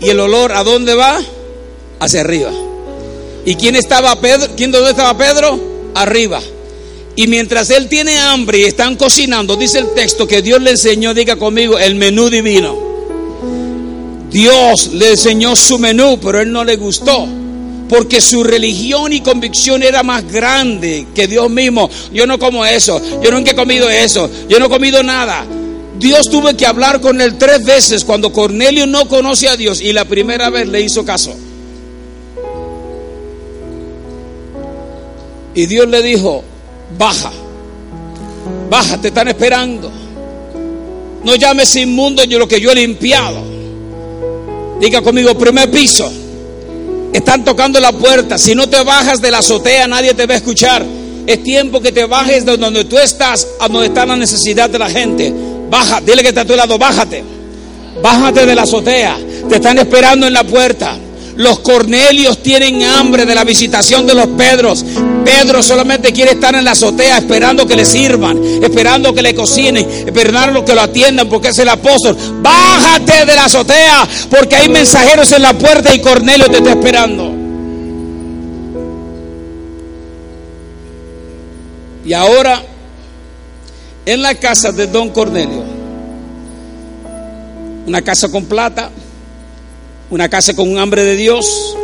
Y el olor, ¿a dónde va? Hacia arriba. ¿Y quién estaba Pedro? ¿Quién dónde estaba Pedro? Arriba. Y mientras él tiene hambre y están cocinando, dice el texto que Dios le enseñó, diga conmigo, el menú divino. Dios le enseñó su menú, pero él no le gustó. Porque su religión y convicción era más grande que Dios mismo. Yo no como eso, yo nunca he comido eso, yo no he comido nada. Dios tuvo que hablar con él tres veces cuando Cornelio no conoce a Dios y la primera vez le hizo caso. Y Dios le dijo, baja, baja, te están esperando. No llames inmundo yo lo que yo he limpiado. Diga conmigo, primer piso. Están tocando la puerta. Si no te bajas de la azotea, nadie te va a escuchar. Es tiempo que te bajes de donde tú estás a donde está la necesidad de la gente. Baja, dile que está a tu lado, bájate. Bájate de la azotea. Te están esperando en la puerta. Los Cornelios tienen hambre de la visitación de los Pedros. Pedro solamente quiere estar en la azotea esperando que le sirvan, esperando que le cocinen, esperando que lo atiendan porque es el apóstol. Bájate de la azotea porque hay mensajeros en la puerta y Cornelio te está esperando. Y ahora, en la casa de don Cornelio, una casa con plata, una casa con un hambre de Dios,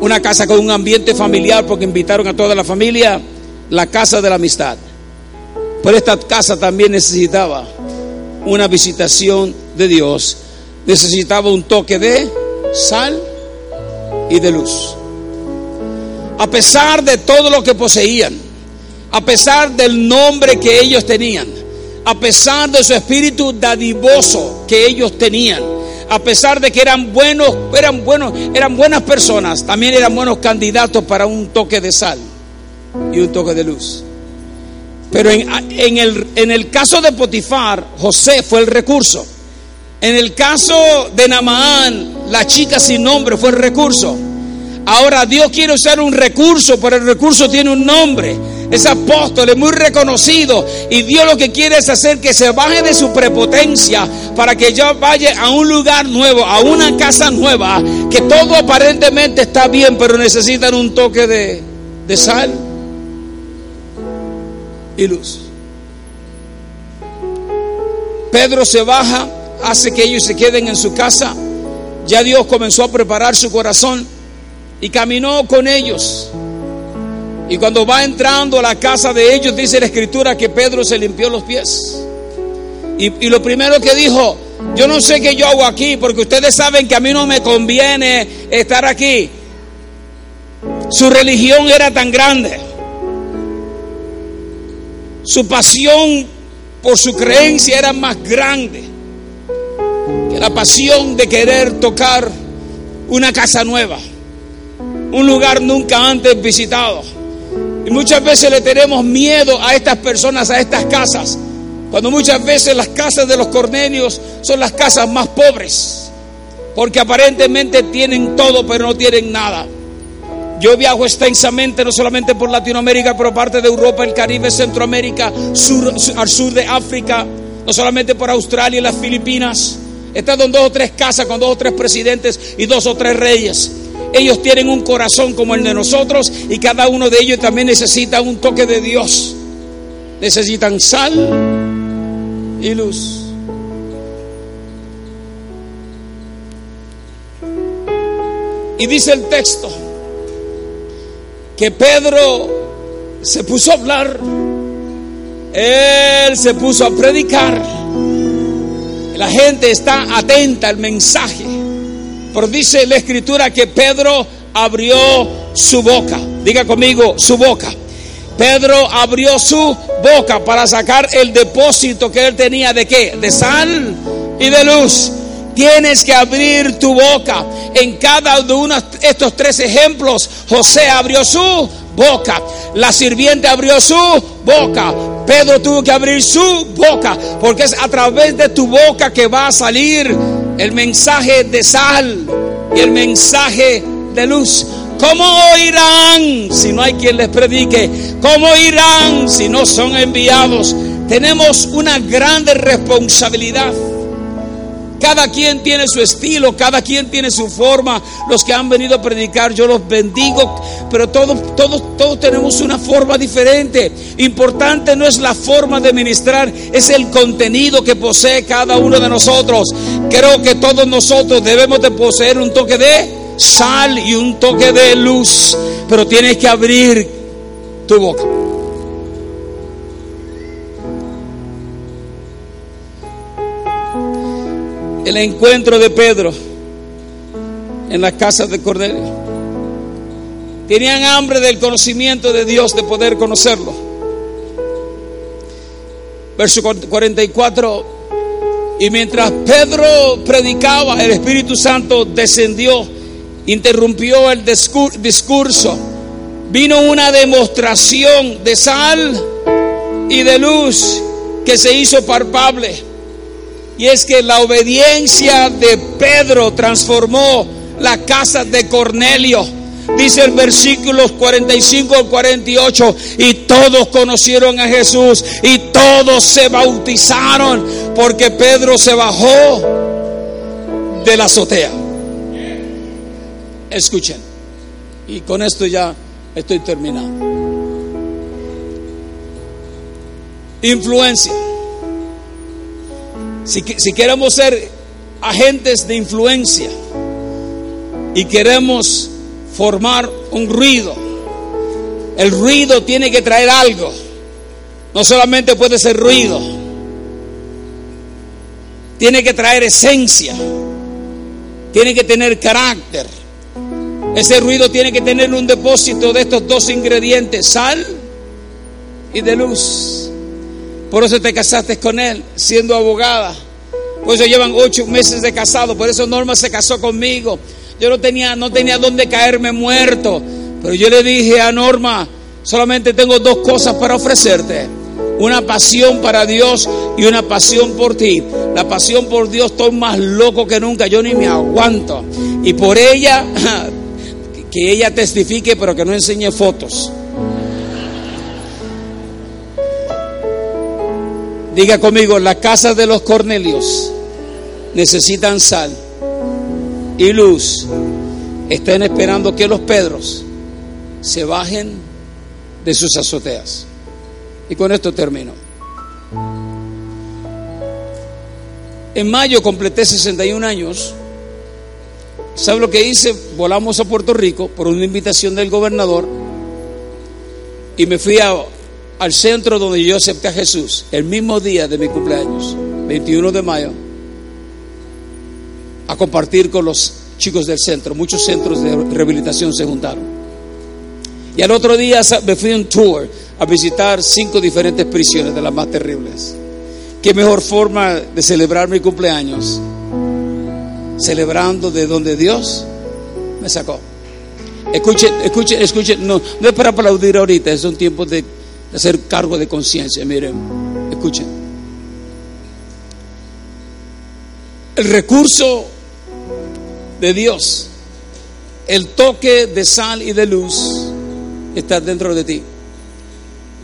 una casa con un ambiente familiar porque invitaron a toda la familia, la casa de la amistad. Pero esta casa también necesitaba una visitación de Dios, necesitaba un toque de sal y de luz. A pesar de todo lo que poseían, a pesar del nombre que ellos tenían, a pesar de su espíritu dadivoso que ellos tenían, a pesar de que eran buenos, eran buenos, eran buenas personas, también eran buenos candidatos para un toque de sal y un toque de luz. Pero en, el, en el caso de Potifar, José fue el recurso. En el caso de Namaán, la chica sin nombre fue el recurso. Ahora Dios quiere usar un recurso, pero el recurso tiene un nombre. Es apóstol, es muy reconocido. Y Dios lo que quiere es hacer que se baje de su prepotencia para que yo vaya a un lugar nuevo, a una casa nueva, que todo aparentemente está bien, pero necesitan un toque de, de sal y luz. Pedro se baja, hace que ellos se queden en su casa. Ya Dios comenzó a preparar su corazón y caminó con ellos. Y cuando va entrando a la casa de ellos, dice la escritura que Pedro se limpió los pies. Y, lo primero que dijo, yo no sé qué yo hago aquí, porque ustedes saben que a mí no me conviene estar aquí. Su religión era tan grande. Su pasión por su creencia era más grande que la pasión de querer tocar una casa nueva, un lugar nunca antes visitado. Muchas veces le tenemos miedo a estas personas, a estas casas, cuando muchas veces las casas de los cornelios son las casas más pobres, porque aparentemente tienen todo pero no tienen nada. Yo viajo extensamente, no solamente por Latinoamérica, pero parte de Europa, el Caribe, Centroamérica, al sur de África, no solamente por Australia y las Filipinas. He estado en dos o tres casas con dos o tres presidentes y dos o tres reyes. Ellos tienen un corazón como el de nosotros y cada uno de ellos también necesita un toque de Dios. Necesitan sal y luz. Y dice el texto que Pedro se puso a hablar, él se puso a predicar. La gente está atenta al mensaje. Pero dice la escritura que Pedro abrió su boca. Diga conmigo, su boca. Pedro abrió su boca para sacar el depósito que él tenía de qué? De sal y de luz. Tienes que abrir tu boca. En cada uno de estos tres ejemplos, José abrió su boca. La sirviente abrió su boca. Pedro tuvo que abrir su boca. Porque es a través de tu boca que va a salir el mensaje de sal y el mensaje de luz. ¿Cómo oirán si no hay quien les predique? ¿Cómo irán si no son enviados? Tenemos una grande responsabilidad. Cada quien tiene su estilo, cada quien tiene su forma. Los que han venido a predicar, yo los bendigo, pero todos, todos, todos tenemos una forma diferente. Importante no es la forma de ministrar, es el contenido que posee cada uno de nosotros. Creo que todos nosotros debemos de poseer un toque de sal y un toque de luz, pero tienes que abrir tu boca. el encuentro de Pedro en la casa de Cornelio. Tenían hambre del conocimiento de Dios, de poder conocerlo. Verso 44. Y mientras Pedro predicaba, el Espíritu Santo descendió, interrumpió el discurso. Vino una demostración de sal y de luz que se hizo palpable. Y es que la obediencia de Pedro transformó la casa de Cornelio. Dice el versículo 45 al 48, y todos conocieron a Jesús y todos se bautizaron porque Pedro se bajó de la azotea. Escuchen, y con esto ya estoy terminando. Influencia. Si, si queremos ser agentes de influencia y queremos formar un ruido, el ruido tiene que traer algo. No solamente puede ser ruido, tiene que traer esencia, tiene que tener carácter. Ese ruido tiene que tener un depósito de estos dos ingredientes, sal y de luz. Por eso te casaste con él, siendo abogada. Por eso llevan ocho meses de casado. Por eso Norma se casó conmigo. Yo no tenía, no tenía dónde caerme muerto. Pero yo le dije a Norma, solamente tengo dos cosas para ofrecerte. una pasión para Dios y una pasión por ti. La pasión por Dios, estoy más loco que nunca, yo ni me aguanto. Y por ella, <laughs> que ella testifique, pero que no enseñe fotos. Diga conmigo, la casa de los Cornelios necesitan sal y luz. Estén esperando que los Pedros se bajen de sus azoteas. Y con esto termino. En mayo completé 61 años. ¿Sabe lo que hice? Volamos a Puerto Rico por una invitación del gobernador y me fui al centro donde yo acepté a Jesús el mismo día de mi cumpleaños, 21 de mayo, a compartir con los chicos del centro. Muchos centros de rehabilitación se juntaron. Y al otro día me fui a un tour a visitar cinco diferentes prisiones de las más terribles. ¿Qué mejor forma de celebrar mi cumpleaños? Celebrando de donde Dios me sacó. Escuchen, escuchen, escuchen, no, no es para aplaudir ahorita, es un tiempo de hacer cargo de conciencia. Miren, escuchen. El recurso de Dios, el toque de sal y de luz está dentro de ti.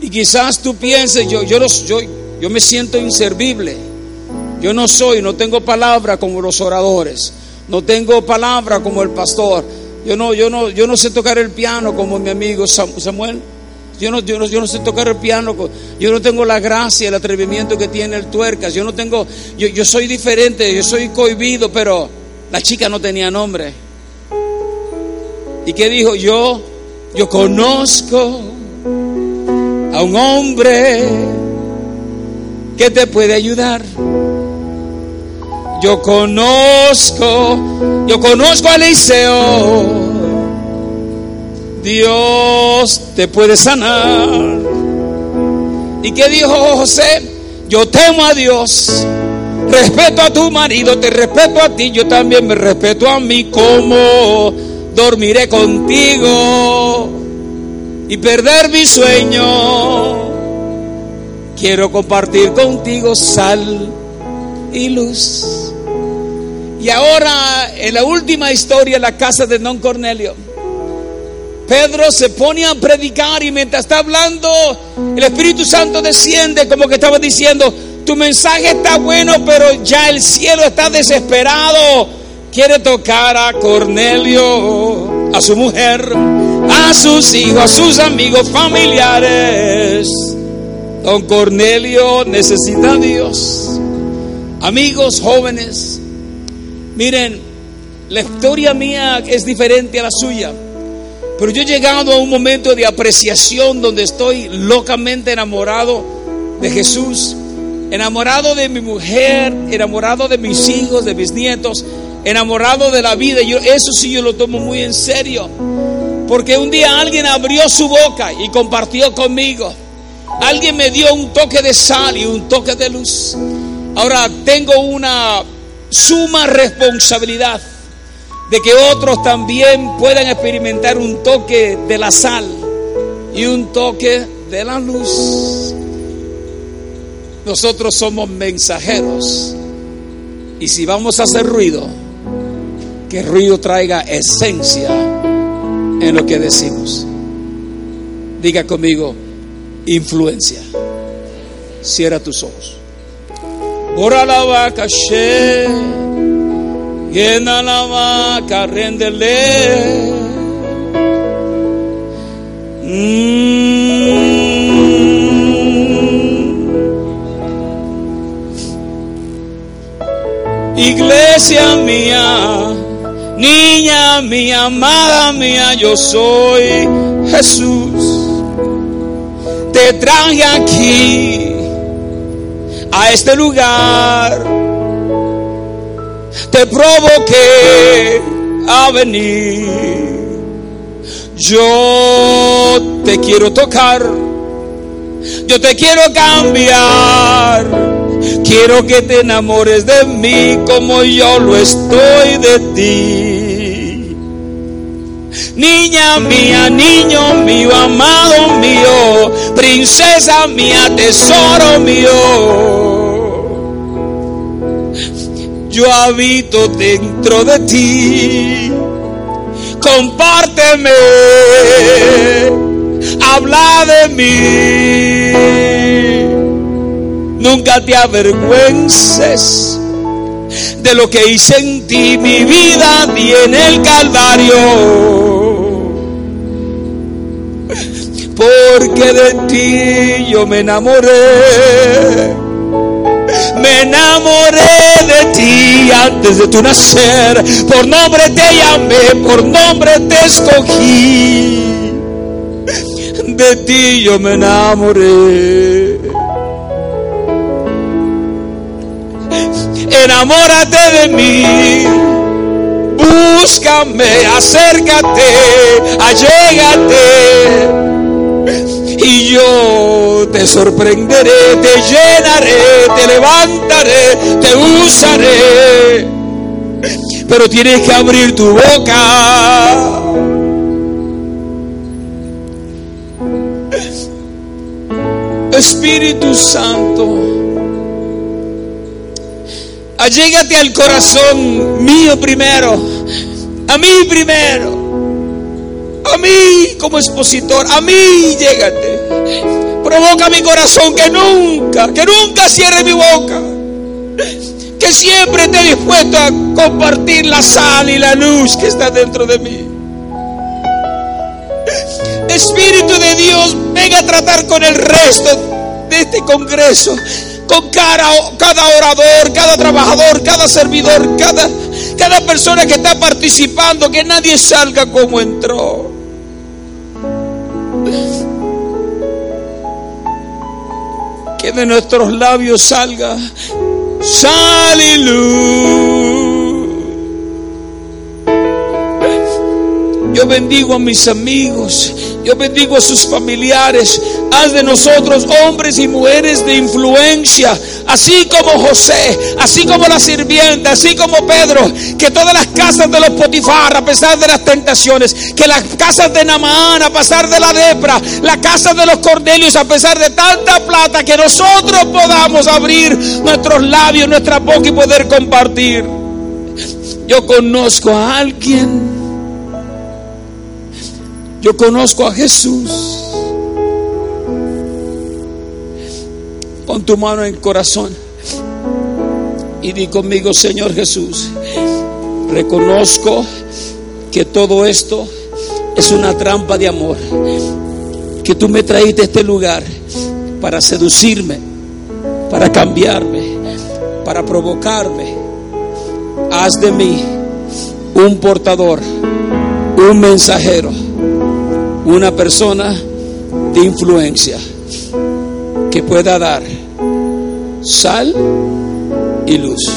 Y quizás tú pienses, yo, yo, yo, yo me siento inservible. Yo no soy, no tengo palabra como los oradores. No tengo palabra como el pastor. Yo no, yo no, yo no sé tocar el piano como mi amigo Samuel. Yo no, yo, no, sé tocar el piano. Yo no tengo la gracia, el atrevimiento que tiene el tuercas. Yo no tengo, yo, yo soy diferente, yo soy cohibido, pero la chica no tenía nombre. ¿Y qué dijo? Yo, yo conozco a un hombre que te puede ayudar. Yo conozco, yo conozco a Eliseo Dios te puede sanar. ¿Y qué dijo José? Yo temo a Dios, respeto a tu marido, te respeto a ti, yo también me respeto a mí, como dormiré contigo y perder mi sueño. Quiero compartir contigo sal y luz. Y ahora, en la última historia, la casa de Don Cornelio. Pedro se pone a predicar y mientras está hablando, el Espíritu Santo desciende como que estaba diciendo, tu mensaje está bueno, pero ya el cielo está desesperado. Quiere tocar a Cornelio, a su mujer, a sus hijos, a sus amigos, familiares. Don Cornelio necesita a Dios. Amigos jóvenes, miren, la historia mía es diferente a la suya. Pero yo he llegado a un momento de apreciación donde estoy locamente enamorado de Jesús, enamorado de mi mujer, enamorado de mis hijos, de mis nietos, enamorado de la vida. Yo, eso sí yo lo tomo muy en serio. Porque un día alguien abrió su boca y compartió conmigo. Alguien me dio un toque de sal y un toque de luz. Ahora tengo una suma responsabilidad de que otros también puedan experimentar un toque de la sal y un toque de la luz. Nosotros somos mensajeros y si vamos a hacer ruido, que el ruido traiga esencia en lo que decimos. Diga conmigo, influencia. Cierra tus ojos. Ora la vaca llena la vaca, rendele. Mm. Iglesia mía, niña mía, amada mía, yo soy Jesús. Te traje aquí, a este lugar te provoqué a venir. Yo te quiero tocar, yo te quiero cambiar. Quiero que te enamores de mí como yo lo estoy de ti. Niña mía, niño mío, amado mío, princesa mía, tesoro mío. Yo habito dentro de ti. Compárteme, habla de mí. Nunca te avergüences de lo que hice en ti, mi vida di en el Calvario. Porque de ti yo me enamoré. Me enamoré de ti antes de tu nacer. Por nombre te llamé, por nombre te escogí. De ti yo me enamoré. Enamórate de mí. Búscame, acércate, allégate. Y yo te sorprenderé, te llenaré, te levantaré, te usaré. Pero tienes que abrir tu boca. Espíritu Santo. Allégate al corazón mío primero. A mí primero. A mí como expositor. A mí llégate. Provoca mi corazón que nunca, que nunca cierre mi boca. Que siempre esté dispuesto a compartir la sal y la luz que está dentro de mí. Espíritu de Dios, venga a tratar con el resto de este congreso con cada, cada orador, cada trabajador, cada servidor, cada, cada persona que está participando, que nadie salga como entró. Que de nuestros labios salga sal Yo bendigo a mis amigos yo bendigo a sus familiares. Haz de nosotros hombres y mujeres de influencia, así como José, así como la sirvienta, así como Pedro. Que todas las casas de los Potifar, a pesar de las tentaciones, que las casas de Namaán, a pesar de la lepra, las casas de los Cordelios, a pesar de tanta plata, que nosotros podamos abrir nuestros labios, nuestra boca y poder compartir. Yo conozco a alguien yo conozco a Jesús. Pon tu mano en el corazón y di conmigo, Señor Jesús, reconozco que todo esto es una trampa de amor, que tú me traíste a este lugar para seducirme, para cambiarme, para provocarme. Haz de mí un portador, un mensajero una persona de influencia que pueda dar sal y luz.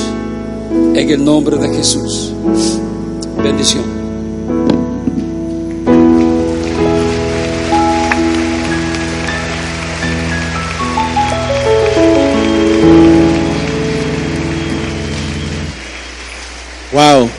En el nombre de Jesús. Bendición. Wow.